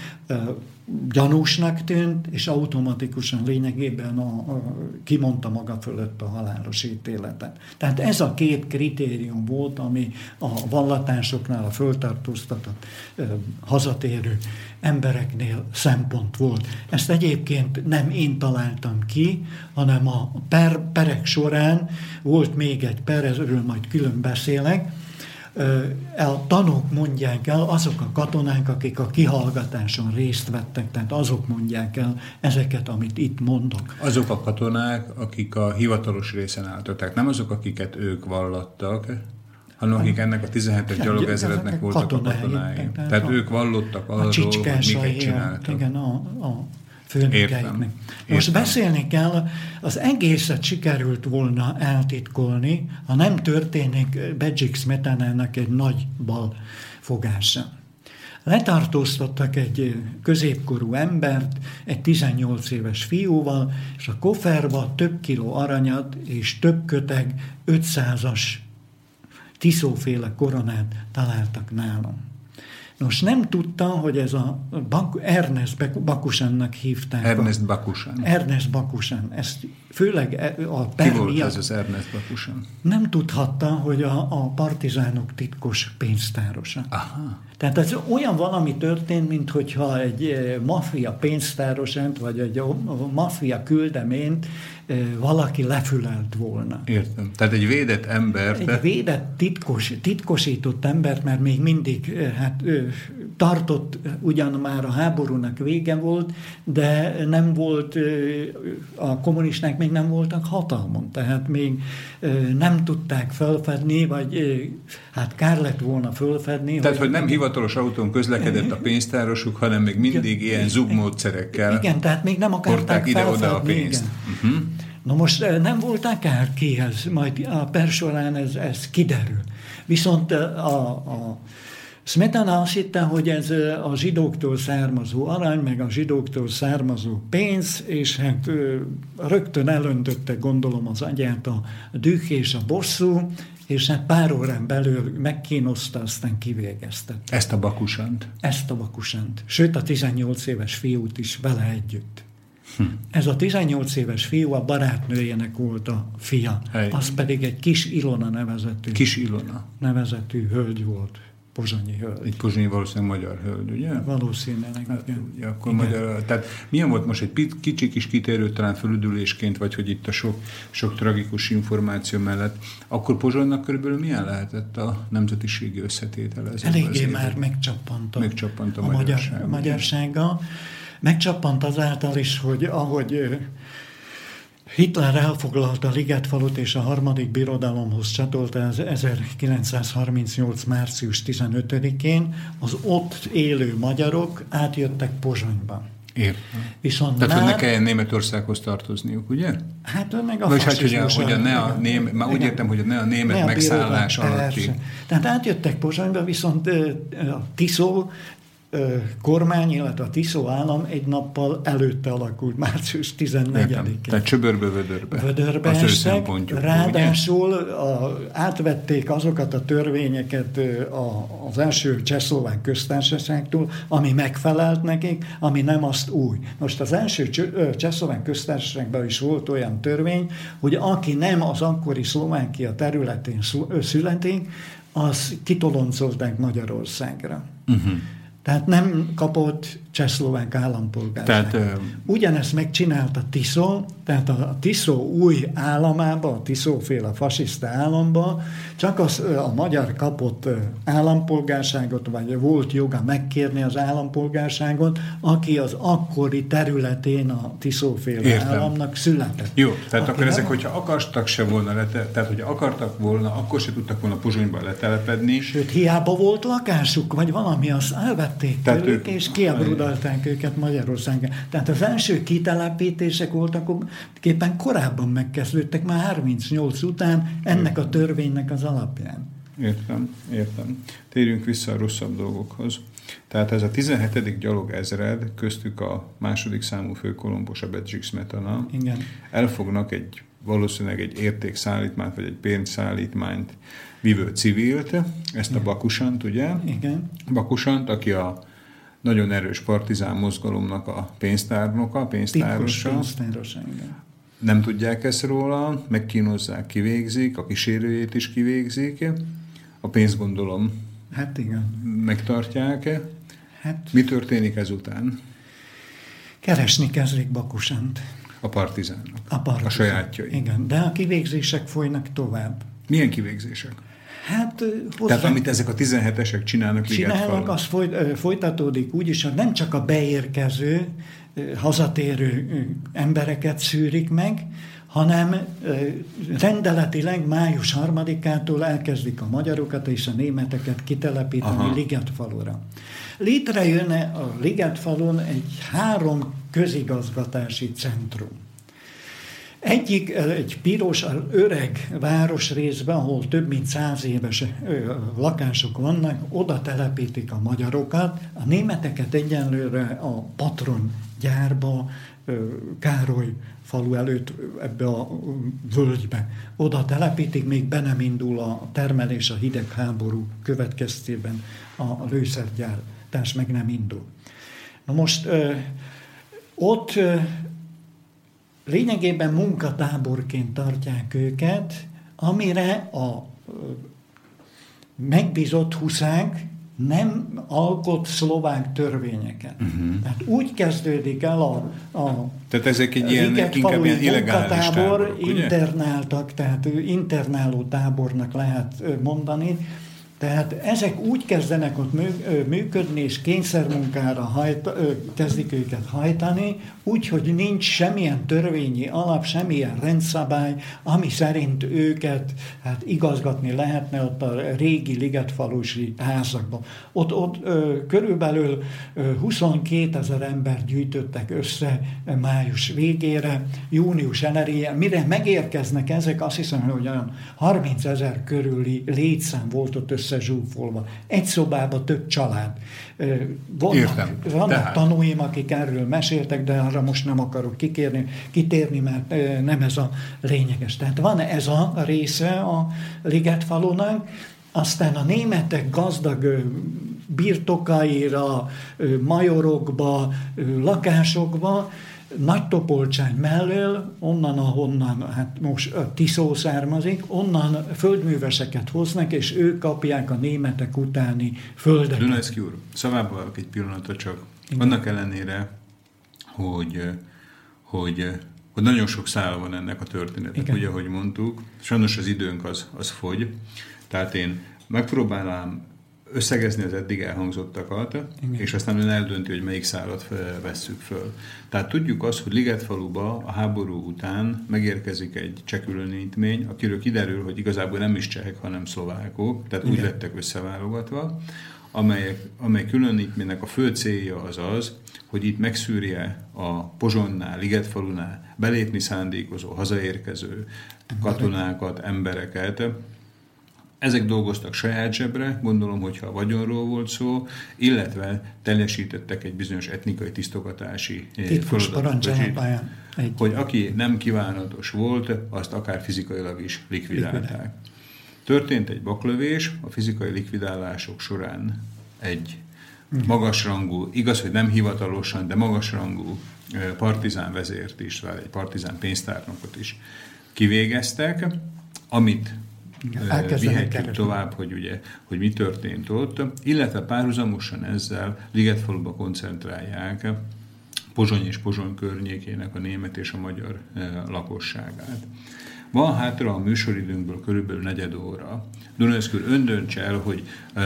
gyanúsnak tűnt, és automatikusan lényegében a, a, kimondta maga fölött a halálos ítéletet. Tehát ez a két kritérium volt, ami a vallatásoknál a föltartóztatott ö, hazatérő embereknél szempont volt. Ezt egyébként nem én találtam ki, hanem a per, perek során volt még egy per, erről majd külön beszélek, a tanúk mondják el, azok a katonák, akik a kihallgatáson részt vettek, tehát azok mondják el ezeket, amit itt mondok. Azok a katonák, akik a hivatalos részen álltak, tehát nem azok, akiket ők vallattak, hanem akik ennek a 17. gyalogezrednek voltak katonái, a katonái. Tehát, tehát a, ők vallottak arról, hogy miket csináltak. Igen, a, a főnökeiknek. Most beszélni kell, az egészet sikerült volna eltitkolni, ha nem történik Bedzsik Smetanának egy nagy bal fogása. Letartóztattak egy középkorú embert, egy 18 éves fiúval, és a koferba több kiló aranyat és több köteg 500-as tiszóféle koronát találtak nálam. Nos, nem tudta, hogy ez a Bak- Ernest Bakusannak hívták. Ernest Bakusan. Ernest Bakusan. Ezt főleg e- a per Ki volt ez az Ernest Bakusan? Nem tudhatta, hogy a, a partizánok titkos pénztárosa. Aha. Tehát ez olyan valami történt, mint hogyha egy eh, maffia pénztárosát, vagy egy maffia küldeményt valaki lefülelt volna. Értem. Tehát egy védett ember. Egy védett, titkos, titkosított embert, mert még mindig hát, tartott, ugyan már a háborúnak vége volt, de nem volt, a kommunisták még nem voltak hatalmon, tehát még nem tudták felfedni, vagy hát kár lett volna felfedni. Tehát, hogy, hogy nem hivatalos autón közlekedett a pénztárosuk, hanem még mindig igen, ilyen zugmódszerekkel Igen, tehát még nem akarták ide-oda a pénzt. Uh-huh. Na most nem voltak kár kihez, majd a per során ez, ez kiderül. Viszont a, a Smetana azt hitte, hogy ez a zsidóktól származó arany, meg a zsidóktól származó pénz, és hát rögtön elöntötte, gondolom, az agyát a düh és a bosszú, és hát pár órán belül megkínoszta, aztán kivégezte. Ezt a bakusant? Ezt a bakusant. Sőt, a 18 éves fiút is vele együtt. Hm. Ez a 18 éves fiú a barátnőjének volt a fia. Hely. Az pedig egy kis Ilona nevezetű. Kis Ilona. Nevezetű hölgy volt pozsonyi hölgy. Egy pozsonyi valószínűleg magyar hölgy, ugye? Valószínűleg, hát, igen. Ugye, akkor igen. magyar, tehát milyen volt most egy kicsi kis kitérő, talán fölüdülésként, vagy hogy itt a sok, sok tragikus információ mellett, akkor Pozsonynak körülbelül milyen lehetett a nemzetiségi összetétele? Eléggé már megcsappant a, megcsappant a, a magyar, magyarsága. Megcsappant azáltal is, hogy ahogy Hitler elfoglalta Ligetfalut és a harmadik birodalomhoz csatolta az 1938. március 15-én, az ott élő magyarok átjöttek Pozsonyba. Értem. Viszont Tehát, már... hogy ne kelljen Németországhoz tartozniuk, ugye? Hát meg a Vagy hát, hogy a, hogy a ne a ném, már úgy értem, hogy a ne a német ne a megszállás alatti. Tehát átjöttek Pozsonyba, viszont a Tiszó kormány, illetve a Tiszó állam egy nappal előtte alakult, március 14-én. Tehát csöbörbe, vödörbe. Vödörbe az estek, ráadásul a, átvették azokat a törvényeket a, az első Csehszlovák köztársaságtól, ami megfelelt nekik, ami nem azt új. Most az első Csehszlovák köztársaságban is volt olyan törvény, hogy aki nem az akkori Szlovákia területén születik, az kitoloncolták Magyarországra. Uh-huh. Tehát nem kapott csehszlovák állampolgárság. Tehát, Ugyanezt megcsinálta Tiszó, tehát a Tiszó új államába, a Tiszóféle fasiszta államba, csak az, a magyar kapott állampolgárságot, vagy volt joga megkérni az állampolgárságot, aki az akkori területén a Tiszóféle Értem. államnak született. Jó, tehát aki akkor ezek, hogyha akartak se volna, lete, tehát hogyha akartak volna, akkor se tudtak volna Pozsonyba letelepedni. Sőt, hiába volt lakásuk, vagy valami, azt elvették tehát tőlük, ők, és kiabruda foglalták őket Magyarországon. Tehát az első kitelepítések voltak, képen korábban megkezdődtek, már 38 után ennek a törvénynek az alapján. Értem, értem. Térjünk vissza a rosszabb dolgokhoz. Tehát ez a 17. gyalog ezred, köztük a második számú főkolombos, a Bedzsik Smetana, Igen. elfognak egy valószínűleg egy értékszállítmányt, vagy egy pénzszállítmányt vívő civilt, ezt a Bakusant, ugye? Igen. Bakusant, aki a nagyon erős partizán mozgalomnak a pénztárnoka, pénztárosa. pénztárosa, igen. Nem tudják ezt róla, megkínozzák, kivégzik, a kísérőjét is kivégzik. A pénzt gondolom Hát igen. megtartják. Hát, Mi történik ezután? Keresni kezdik Bakusant. A partizánok. A, partizán. a sajátjai. Igen, de a kivégzések folynak tovább. Milyen kivégzések? Hát, hozzá... Tehát amit ezek a 17-esek csinálnak Csinálnak, az foly, folytatódik úgy is, hogy nem csak a beérkező, hazatérő embereket szűrik meg, hanem rendeletileg május 3-ától elkezdik a magyarokat és a németeket kitelepíteni Aha. Ligetfalura. Létrejönne a Ligetfalon egy három közigazgatási centrum. Egyik egy piros, öreg városrészben, ahol több mint száz éves lakások vannak, oda telepítik a magyarokat, a németeket egyenlőre a patron gyárba, Károly falu előtt ebbe a völgybe. Oda telepítik, még be nem indul a termelés a hidegháború következtében a lőszergyártás meg nem indul. Na most ott lényegében munkatáborként tartják őket, amire a megbízott huszák nem alkot szlovák törvényeket. Uh-huh. Tehát úgy kezdődik el a, a Tehát ezek egy ilyen, inkább ilyen illegális tábor, internáltak, tehát internáló tábornak lehet mondani, tehát ezek úgy kezdenek ott működni, és kényszermunkára hajt, kezdik őket hajtani, úgy, hogy nincs semmilyen törvényi alap, semmilyen rendszabály, ami szerint őket hát igazgatni lehetne ott a régi ligetfalusi házakban. Ott, ott körülbelül ö, 22 ezer ember gyűjtöttek össze május végére, június elejére. Mire megérkeznek ezek, azt hiszem, hogy olyan 30 ezer körüli létszám volt ott összezsúfolva. Egy szobában több család. Vannak, Értem. vannak Tehát. tanúim, akik erről meséltek, de arra most nem akarok kikérni, kitérni, mert nem ez a lényeges. Tehát van ez a része a Ligetfalunak, aztán a németek gazdag birtokaira, majorokba, lakásokba, nagy Topolcsány mellől, onnan, ahonnan hát most a Tiszó származik, onnan földműveseket hoznak, és ők kapják a németek utáni földeket. Dunajszki úr, szavából egy pillanatra csak. Igen. Annak ellenére, hogy, hogy, hogy nagyon sok szála van ennek a történetnek, ugye, ahogy mondtuk. Sajnos az időnk az, az fogy, tehát én megpróbálám összegezni az eddig elhangzottakat, Igen. és aztán ön eldönti, hogy melyik szálat vesszük föl. Tehát tudjuk azt, hogy Ligetfaluba a háború után megérkezik egy csekülönítmény, akiről kiderül, hogy igazából nem is csehek, hanem szlovákok, tehát Igen. úgy lettek összeválogatva, amelyek, amely különítménynek a fő célja az az, hogy itt megszűrje a Pozsonnál, Ligetfalunál belépni szándékozó, hazaérkező katonákat, embereket, ezek dolgoztak saját zsebre, gondolom, hogyha a vagyonról volt szó, illetve teljesítettek egy bizonyos etnikai tisztogatási eh, feladatot, hogy aki nem kívánatos volt, azt akár fizikailag is likvidálták. Likvidál. Történt egy baklövés, a fizikai likvidálások során egy magasrangú, igaz, hogy nem hivatalosan, de magasrangú partizán vezért is, vagy egy partizán pénztárnokot is kivégeztek, amit vihetjük tovább, hogy, ugye, hogy mi történt ott, illetve párhuzamosan ezzel Ligetfaluba koncentrálják Pozsony és Pozsony környékének a német és a magyar lakosságát. Van hátra a műsoridőnkből körülbelül negyed óra. Dunajszkör, ön döntse el, hogy uh,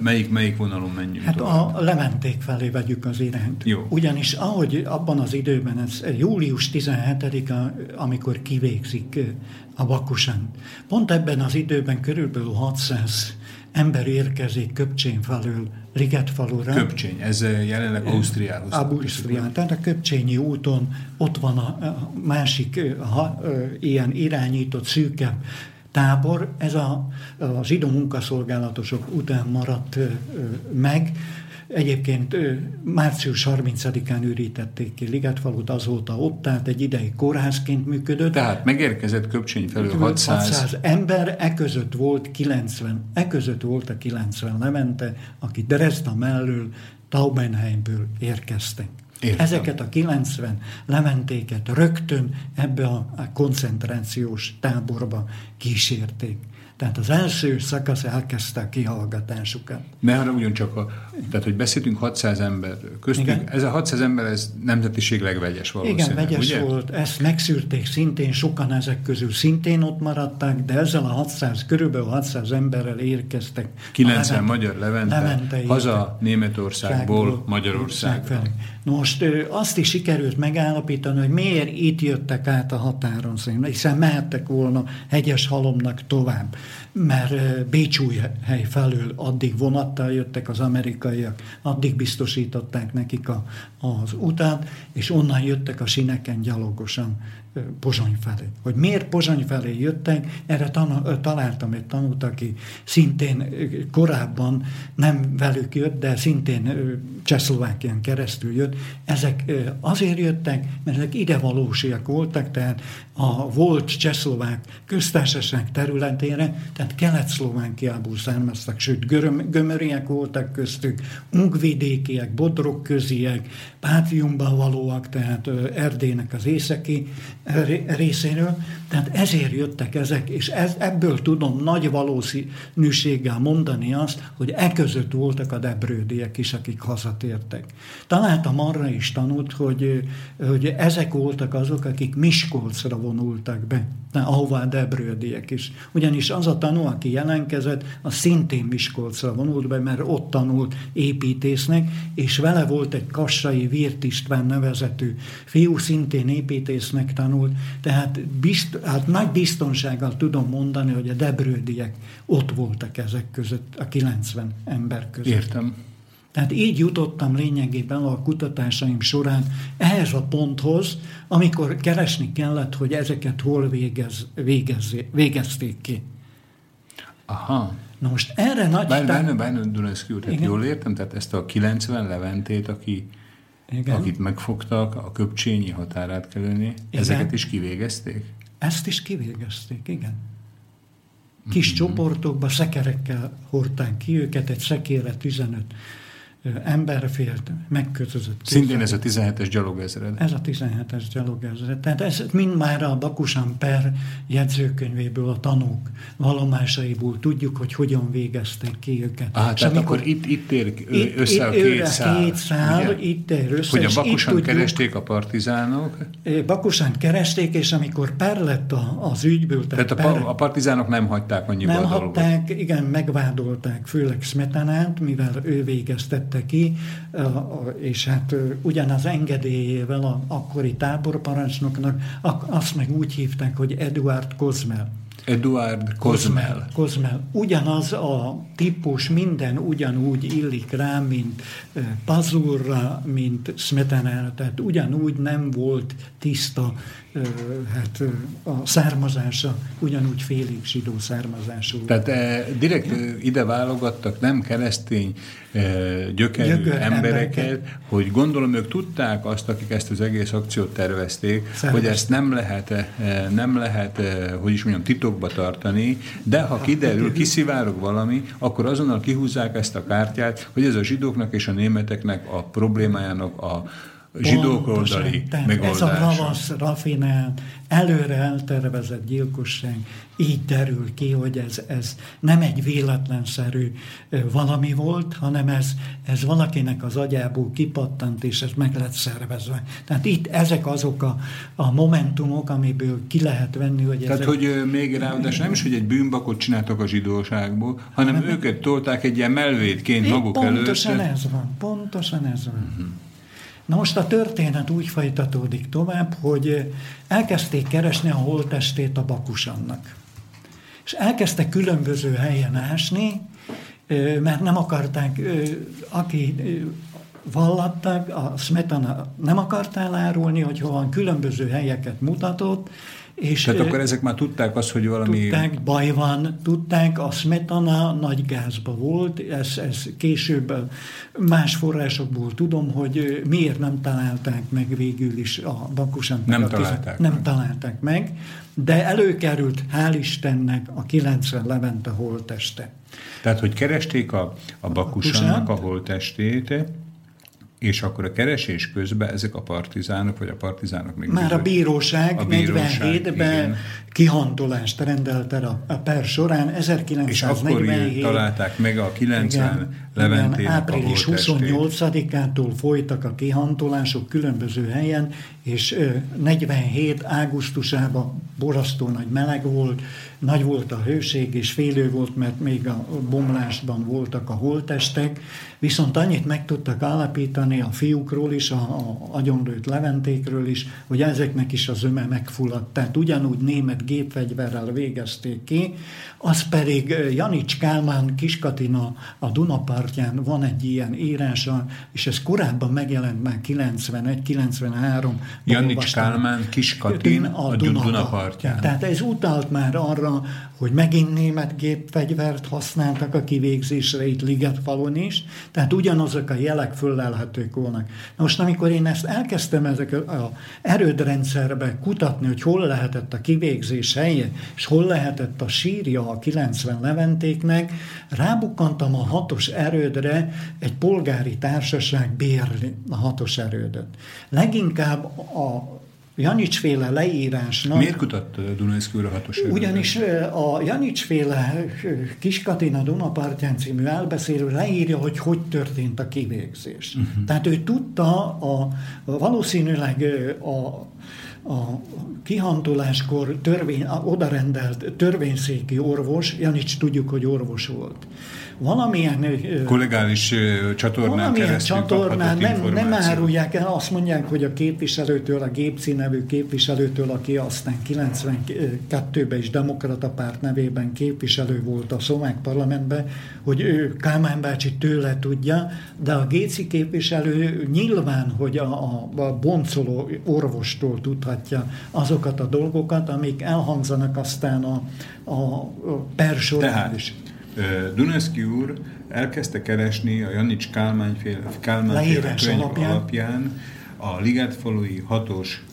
melyik, melyik vonalon menjünk Hát tovább. a lementék felé vegyük az irányt. Jó. Ugyanis ahogy abban az időben, ez július 17-a, amikor kivégzik a Bakusan, pont ebben az időben körülbelül 600 ember érkezik Köpcsén felől Ligetfalura. Köpcsény, ez jelenleg Ausztriához. Ausztrián, tehát a Köpcsényi úton ott van a másik ha, ilyen irányított szűkebb tábor, ez a, az zsidó munkaszolgálatosok után maradt meg, egyébként március 30-án ürítették ki Ligetfalut, azóta ott állt, egy ideig kórházként működött. Tehát megérkezett Köpcsény felől 600... 600 ember, e között volt 90, e között volt a 90 Levente, aki Dresda mellől, Taubenheimből érkeztek. Értem. Ezeket a 90 lementéket rögtön ebbe a koncentrációs táborba kísérték. Tehát az első szakasz elkezdte a kihallgatásukat. Ne haragudjon csak, a, tehát hogy beszéltünk 600 ember köztük, Igen. ez a 600 ember, ez nemzetiségleg vegyes valószínűleg, Igen, vegyes ugye? volt, ezt megszűrték szintén, sokan ezek közül szintén ott maradtak, de ezzel a 600, körülbelül 600 emberrel érkeztek. 90 Levent, magyar Levente, Levente haza Németországból, Magyarországra. Most azt is sikerült megállapítani, hogy miért itt jöttek át a határon, hiszen mehettek volna hegyes halomnak tovább mert Bécsújhely felől addig vonattal jöttek az amerikaiak, addig biztosították nekik a, az utat, és onnan jöttek a sineken gyalogosan Pozsony felé. Hogy miért Pozsony felé jöttek, erre tan- találtam egy tanút, aki szintén korábban nem velük jött, de szintén Csehszlovákián keresztül jött. Ezek azért jöttek, mert ezek idevalósiak voltak, tehát a volt Csehszlovák köztársaság területére, tehát Kelet-Szlovákiából származtak, sőt göröm, gömöriek voltak köztük, ungvidékiek, bodrok köziek, valóak, tehát Erdélynek az északi részéről, tehát ezért jöttek ezek, és ez, ebből tudom nagy valószínűséggel mondani azt, hogy e között voltak a debrődiek is, akik hazatértek. Találtam arra is tanult, hogy, hogy ezek voltak azok, akik Miskolcra vonultak be, ahová a debrődiek is. Ugyanis az a tanú, aki jelenkezett, az szintén Miskolcra vonult be, mert ott tanult építésznek, és vele volt egy kassai Virt István nevezetű fiú, szintén építésznek tanult, tehát bizt, hát nagy biztonsággal tudom mondani, hogy a debrődiek ott voltak ezek között, a 90 ember között. Értem. Tehát így jutottam lényegében a kutatásaim során ehhez a ponthoz, amikor keresni kellett, hogy ezeket hol végez, végez, végezték ki. Aha. Na most erre nagy... Bárny, bárny, bárny, Dunaszki úr, jól értem? Tehát ezt a 90 leventét, aki, Igen. akit megfogtak a köpcsényi határátkelőnél, ezeket is kivégezték? Ezt is kivégezték, igen. Kis mm-hmm. csoportokba szekerekkel hordták ki őket, egy szekére 15 ember félt, megkötözött. Szintén ez a 17-es gyalogezred. Ez a 17-es gyalogezred. Tehát ez mind már a Bakusan Per jegyzőkönyvéből, a tanúk valomásaiból tudjuk, hogy hogyan végezték ki őket. Ah, tehát amikor itt, itt ér össze itt, a két szál. Két szál, ugye? itt ér össze. Hogy a Bakusan keresték a partizánok? Bakusan keresték, és amikor Per lett a, az ügyből. Tehát, tehát a, per, a partizánok nem hagyták annyiba Nem hagyták, igen, megvádolták, főleg Smetanát, mivel ő végeztette tette ki, és hát ugyanaz engedélyével a akkori táborparancsnoknak, azt meg úgy hívták, hogy Eduard Kozmel. Eduard Kozmel. Kozmel. Ugyanaz a típus, minden ugyanúgy illik rá, mint Pazurra, mint Smetanára, tehát ugyanúgy nem volt tiszta hát a származása ugyanúgy félig zsidó származású. Tehát e, direkt ide válogattak nem keresztény e, gyökerű Gyökör embereket, embereket, hogy gondolom ők tudták azt, akik ezt az egész akciót tervezték, Szervezték. hogy ezt nem lehet, e, nem lehet, hogy is mondjam, titokba tartani, de ha kiderül, kiszivárog valami, akkor azonnal kihúzzák ezt a kártyát, hogy ez a zsidóknak és a németeknek a problémájának a zsidók oldali megoldása. Ez a ravasz, rafinált, előre eltervezett gyilkosság így derül ki, hogy ez, ez nem egy véletlenszerű valami volt, hanem ez, ez valakinek az agyából kipattant, és ez meg lett szervezve. Tehát itt ezek azok a, a momentumok, amiből ki lehet venni, hogy Tehát, ezek... hogy még ráadásul nem is, hogy egy bűnbakot csináltak a zsidóságból, hanem nem, őket tolták egy ilyen melvédként maguk pontosan előtt. Pontosan ez van, pontosan ez van. Uh-huh. Na most a történet úgy folytatódik tovább, hogy elkezdték keresni a holtestét a Bakusannak. És elkezdtek különböző helyen ásni, mert nem akarták, aki vallattak, a Smetana nem akart elárulni, hogy hol különböző helyeket mutatott, és Tehát akkor ezek már tudták azt, hogy valami... Tudták, baj van, tudták, a Smetana nagy gázba volt, ez, ez később más forrásokból tudom, hogy miért nem találták meg végül is a Bakusant. Nem a találták Nem meg. találták meg, de előkerült, hál' Istennek, a 90 Levente holteste. Tehát, hogy keresték a, a Bakusannak a holtestét, és akkor a keresés közben ezek a partizánok, vagy a partizánok még... Már a bíróság, a bíróság 47-ben kihantolást rendelt el a, per során, 1947... És akkor találták meg a 90 Leventének április 28-ától folytak a kihantolások különböző helyen, és 47 águstusában borasztó nagy meleg volt, nagy volt a hőség, és félő volt, mert még a bomlásban voltak a holtestek, viszont annyit meg tudtak állapítani a fiúkról is, a, a agyonlőtt leventékről is, hogy ezeknek is az öme megfulladt. Tehát ugyanúgy német gépfegyverrel végezték ki, az pedig Janics Kálmán Kiskatina a Dunapartján van egy ilyen írása, és ez korábban megjelent már 91-93. Janics Kálmán Kiskatin a, a Dunapartján. Tehát ez utalt már arra, hogy megint német gépfegyvert használtak a kivégzésre itt Ligetfalon is, tehát ugyanazok a jelek föllelhetők volnak. Na most amikor én ezt elkezdtem ezek a erődrendszerbe kutatni, hogy hol lehetett a kivégzés helye, és hol lehetett a sírja a 90 leventéknek, rábukkantam a hatos erődre, egy polgári társaság bérli a hatos erődöt. Leginkább a Janicsféle leírásnak... Miért kutatta Dunajszki úr a? Ugyanis a Janicsféle Kiskatina Dunapartján című elbeszélő leírja, hogy hogy történt a kivégzés. Uh-huh. Tehát ő tudta a, a valószínűleg a a kihantoláskor törvény, odarendelt törvényszéki orvos, Janics tudjuk, hogy orvos volt. Valamilyen kollegális csatornán valamilyen csatornán nem, nem árulják el, azt mondják, hogy a képviselőtől, a Gépci nevű képviselőtől, aki aztán 92-ben is demokrata párt nevében képviselő volt a szomák parlamentben, hogy ő Kálmán bácsi tőle tudja, de a Géci képviselő nyilván, hogy a, a, a boncoló orvostól tudhatja azokat a dolgokat, amik elhangzanak aztán a, a per során is. Duneszki úr elkezdte keresni a Janics Kálmán Kálmán könyv alapján. alapján a Ligetfalui hatos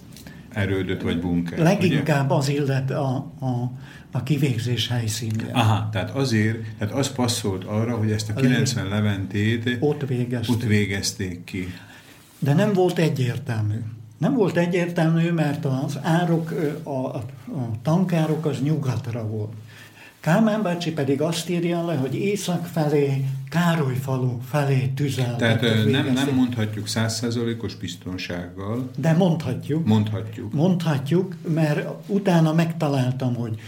erődöt vagy bunker. Leginkább ugye? az illet a, a, a kivégzés helyszínje. Aha, tehát azért, tehát az passzolt arra, hogy ezt a 90 leventét ott végezték. ott végezték ki. De nem volt egyértelmű. Nem volt egyértelmű, mert az árok, a, a, a tankárok az nyugatra volt. Kálmán bácsi pedig azt írja le, hogy észak felé, Károly falu felé tüzel. Tehát nem, nem mondhatjuk százszerzalékos biztonsággal. De mondhatjuk. Mondhatjuk. Mondhatjuk, mert utána megtaláltam, hogy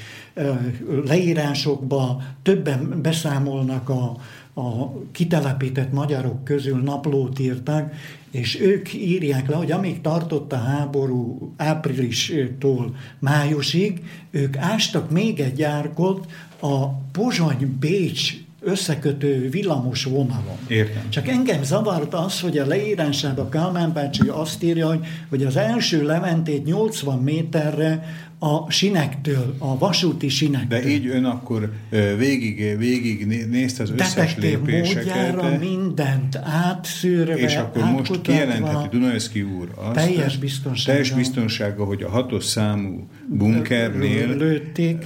leírásokba többen beszámolnak a, a kitelepített magyarok közül naplót írtak, és ők írják le, hogy amíg tartott a háború áprilistól májusig, ők ástak még egy árkot a Pozsony-Bécs összekötő villamos vonalon. Értem. Csak engem zavart az, hogy a leírásában Kálmán bácsi azt írja, hogy, hogy az első lementét 80 méterre a sinektől, a vasúti sinektől. De így ön akkor végig, végig nézte az összes Detektív lépéseket. módjára mindent átszűrve, És akkor most kijelentheti Dunajszki úr azt, teljes biztonsága, teljes biztonsága, hogy a hatos számú bunkernél lőtték,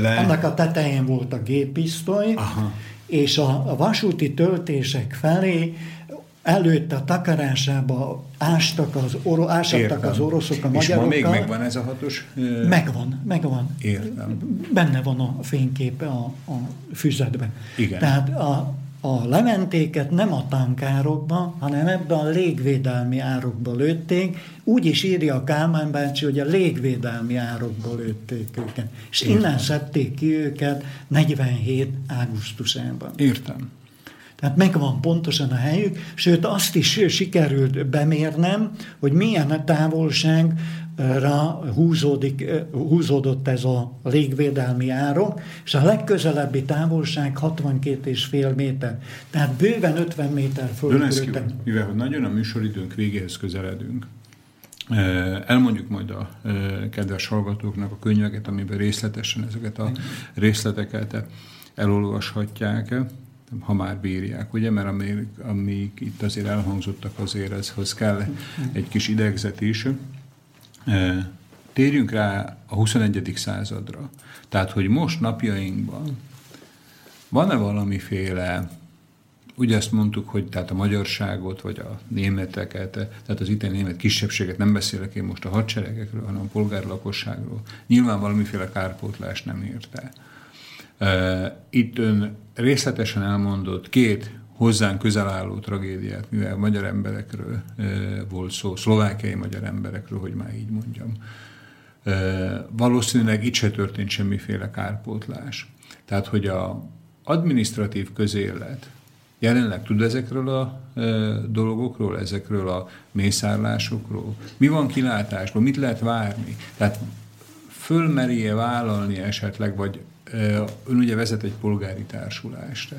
le... annak a tetején volt a géppisztoly, Aha. és a, a vasúti töltések felé előtte a takarásába ástak az, oro, ásattak az oroszok a magyarokkal. És ma még megvan ez a hatos? Megvan, megvan. Értem. Benne van a fényképe a, a füzetben. Igen. Tehát a, a leventéket nem a tankárokba, hanem ebben a légvédelmi árokba lőtték. Úgy is írja a Kálmán bácsi, hogy a légvédelmi árokba lőtték őket. És Értem. innen szedték ki őket 47. augusztusában. Értem. Tehát megvan pontosan a helyük, sőt azt is sikerült bemérnem, hogy milyen távolságra húzódik, húzódott ez a légvédelmi árok, és a legközelebbi távolság 62,5 méter. Tehát bőven 50 méter fölkörülten. Mivel hogy nagyon a műsoridőnk végéhez közeledünk, Elmondjuk majd a kedves hallgatóknak a könyveket, amiben részletesen ezeket a részleteket elolvashatják, ha már bírják, ugye? Mert amik, amik itt azért elhangzottak, azért ezhoz kell egy kis idegzet is. Térjünk rá a 21. századra. Tehát, hogy most napjainkban van-e valamiféle Ugye ezt mondtuk, hogy tehát a magyarságot, vagy a németeket, tehát az itteni német kisebbséget, nem beszélek én most a hadseregekről, hanem a polgárlakosságról, nyilván valamiféle kárpótlás nem érte. Itt ön részletesen elmondott két hozzánk közel álló tragédiát, mivel magyar emberekről volt szó, szlovákiai magyar emberekről, hogy már így mondjam. Valószínűleg itt se történt semmiféle kárpótlás. Tehát, hogy a administratív közélet, jelenleg tud ezekről a dolgokról, ezekről a mészárlásokról? Mi van kilátásban? Mit lehet várni? Tehát fölmerje vállalni esetleg, vagy ön ugye vezet egy polgári társulást.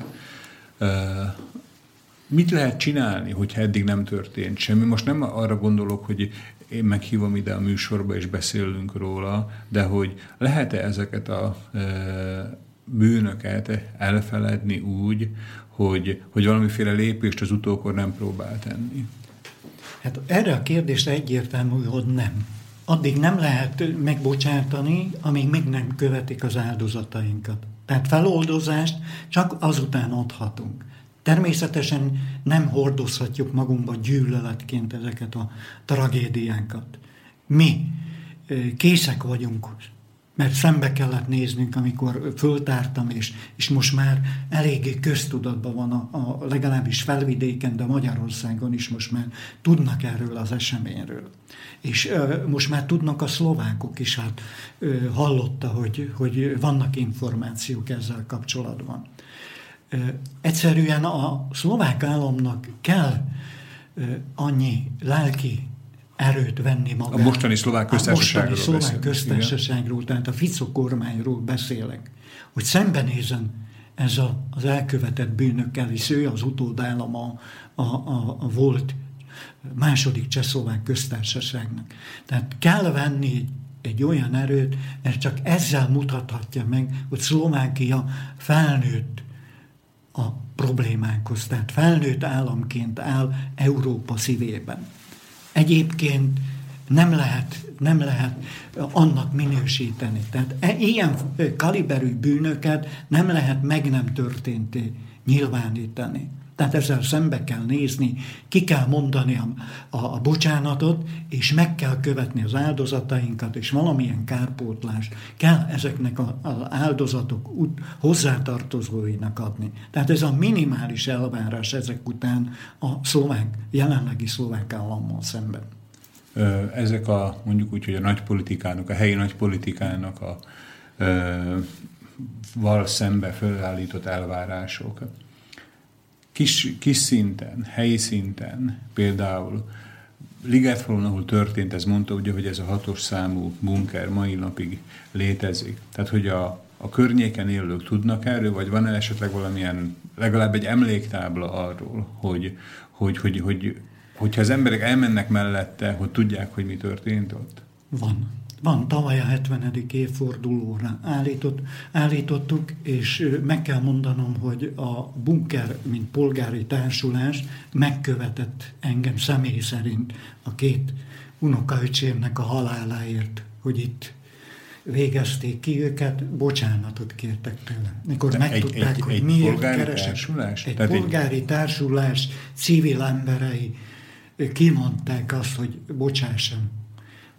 Mit lehet csinálni, hogyha eddig nem történt semmi? Most nem arra gondolok, hogy én meghívom ide a műsorba és beszélünk róla, de hogy lehet-e ezeket a bűnöket elfeledni úgy, hogy, hogy valamiféle lépést az utókor nem próbál tenni? Hát erre a kérdésre egyértelmű, hogy nem. Addig nem lehet megbocsátani, amíg még nem követik az áldozatainkat. Tehát feloldozást csak azután adhatunk. Természetesen nem hordozhatjuk magunkba gyűlöletként ezeket a tragédiánkat. Mi készek vagyunk mert szembe kellett néznünk, amikor föltártam, és, és most már eléggé köztudatban van, a, a, legalábbis felvidéken, de Magyarországon is most már tudnak erről az eseményről. És ö, most már tudnak a szlovákok is, hát ö, hallotta, hogy, hogy vannak információk ezzel kapcsolatban. Ö, egyszerűen a szlovák államnak kell ö, annyi lelki erőt venni magára. A mostani szlovák köztársaságról A mostani szlovák köztársaságról, tehát a Fico kormányról beszélek, hogy szembenézen ez a, az elkövetett bűnökkel, és ő az utódállam a, a, a, a volt második csehszlovák köztársaságnak. Tehát kell venni egy, egy olyan erőt, mert csak ezzel mutathatja meg, hogy Szlovákia felnőtt a problémákhoz, tehát felnőtt államként áll Európa szívében. Egyébként nem lehet, nem lehet annak minősíteni. Tehát e, ilyen kaliberű bűnöket nem lehet meg nem történté nyilvánítani. Tehát ezzel szembe kell nézni, ki kell mondani a, a, a bocsánatot, és meg kell követni az áldozatainkat, és valamilyen kárpótlást kell ezeknek az áldozatok út, hozzátartozóinak adni. Tehát ez a minimális elvárás ezek után a szlovák, jelenlegi szlovák állammal szemben. Ezek a mondjuk úgy, hogy a nagypolitikának, a helyi nagypolitikának a val szembe fölállított elvárások kis, kis szinten, helyi szinten, például Ligetfalon, ahol történt, ez mondta ugye, hogy ez a hatos számú bunker mai napig létezik. Tehát, hogy a, a környéken élők tudnak erről, vagy van-e esetleg valamilyen, legalább egy emléktábla arról, hogy, hogy, hogy, hogy hogyha az emberek elmennek mellette, hogy tudják, hogy mi történt ott? Van. Van, tavaly a 70. évfordulóra állított, állítottuk, és meg kell mondanom, hogy a bunker, mint polgári társulás megkövetett engem személy szerint a két unokaöcsémnek a haláláért, hogy itt végezték ki őket, bocsánatot kértek tőle. Mikor megtudták, egy, egy, hogy egy miért keresek. Társulás? Egy Tehát polgári egy... társulás civil emberei kimondták azt, hogy bocsássam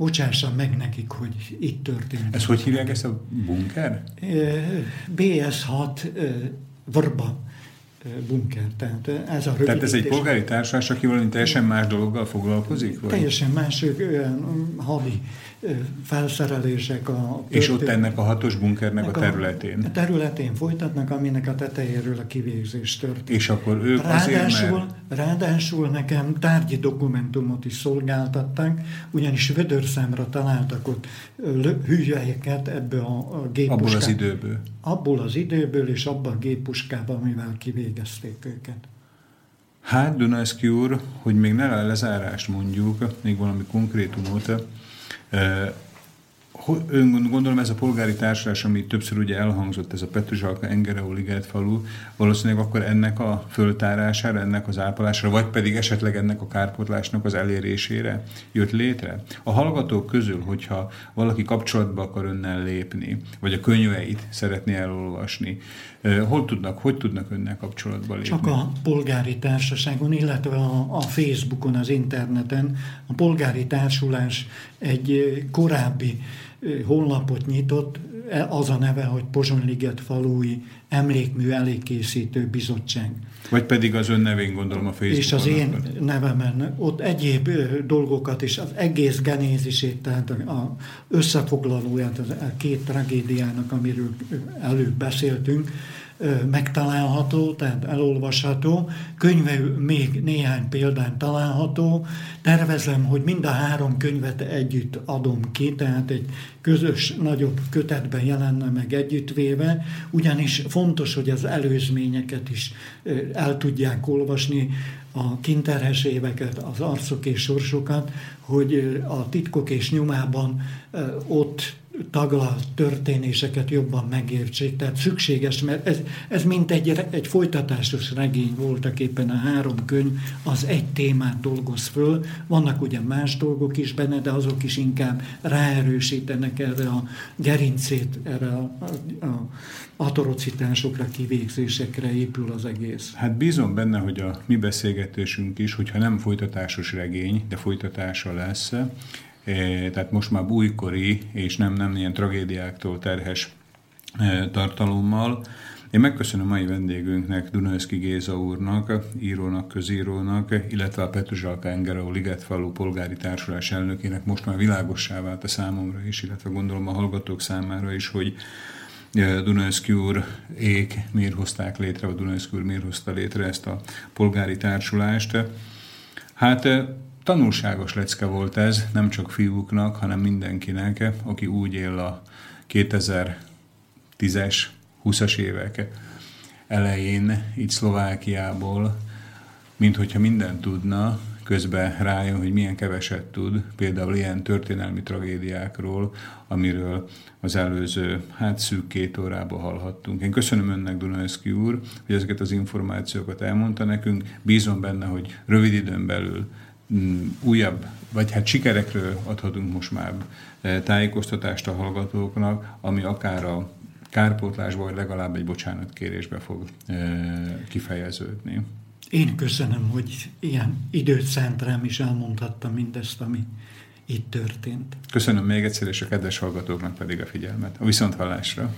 bocsássam meg nekik, hogy itt történt. Ez hogy hívják ezt a bunker? BS6 Vrba bunker. Tehát ez a Tehát ez egy polgári társaság, aki valami teljesen más dologgal foglalkozik? Vagy? Teljesen más, olyan hadi felszerelések. A és ott ennek a hatos bunkernek a területén? A területén folytatnak, aminek a tetejéről a kivégzés történt. És akkor ők ráadásul, azért, mert... Ráadásul nekem tárgyi dokumentumot is szolgáltatták, ugyanis vödörszámra találtak ott hülyeiket ebből a géppuskában. Abból az időből? Abból az időből, és abban a géppuskában, amivel kivégezték őket. Hát, Dunajszki úr, hogy még ne lezárást mondjuk, még valami konkrétumot, Ön gondolom ez a polgári társulás, ami többször ugye elhangzott, ez a Petőzsalka Engereó Liget falu, valószínűleg akkor ennek a föltárására, ennek az ápolásra, vagy pedig esetleg ennek a kárpotlásnak az elérésére jött létre? A hallgatók közül, hogyha valaki kapcsolatba akar önnel lépni, vagy a könyveit szeretné elolvasni, hol tudnak, hogy tudnak önnel kapcsolatba lépni? Csak a polgári társaságon, illetve a, a Facebookon, az interneten. A polgári társulás egy korábbi honlapot nyitott, e, az a neve, hogy Pozsonyliget falui emlékmű elékészítő bizottság. Vagy pedig az ön nevén gondolom a Facebookon. És az én nevemen, ott egyéb dolgokat is, az egész genézisét, tehát a összefoglalóját a két tragédiának, amiről előbb beszéltünk, megtalálható, tehát elolvasható. Könyve még néhány példán található. Tervezem, hogy mind a három könyvet együtt adom ki, tehát egy közös, nagyobb kötetben jelenne meg együttvéve, ugyanis fontos, hogy az előzményeket is el tudják olvasni, a kinterhes éveket, az arcok és sorsokat, hogy a titkok és nyomában ott taglalt történéseket jobban megértsék. Tehát szükséges, mert ez, ez mint egy, egy folytatásos regény voltak éppen a három könyv, az egy témát dolgoz föl. Vannak ugye más dolgok is benne, de azok is inkább ráerősítenek erre a gerincét, erre a, a, a atorocitásokra, kivégzésekre épül az egész. Hát bízom benne, hogy a mi beszélgetésünk is, hogyha nem folytatásos regény, de folytatása lesz, tehát most már újkori és nem, nem ilyen tragédiáktól terhes tartalommal. Én megköszönöm mai vendégünknek, Dunajszki Géza úrnak, írónak, közírónak, illetve a Petuzsalka Engeró Ligetfalu polgári társulás elnökének most már világossá vált a számomra is, illetve gondolom a hallgatók számára is, hogy Dunajszki úr ék miért hozták létre, vagy Dunajszki úr miért hozta létre ezt a polgári társulást. Hát tanulságos lecke volt ez, nem csak fiúknak, hanem mindenkinek, aki úgy él a 2010-es, 20-as évek elején, itt Szlovákiából, mint hogyha minden tudna, közben rájön, hogy milyen keveset tud, például ilyen történelmi tragédiákról, amiről az előző, hát szűk két órában hallhattunk. Én köszönöm önnek, Dunajszki úr, hogy ezeket az információkat elmondta nekünk. Bízom benne, hogy rövid időn belül újabb, vagy hát sikerekről adhatunk most már e, tájékoztatást a hallgatóknak, ami akár a kárpótlásba, vagy legalább egy bocsánatkérésbe fog e, kifejeződni. Én köszönöm, hogy ilyen időt szánt rám, és elmondhattam mindezt, ami itt történt. Köszönöm még egyszer, és a kedves hallgatóknak pedig a figyelmet. A viszonthallásra!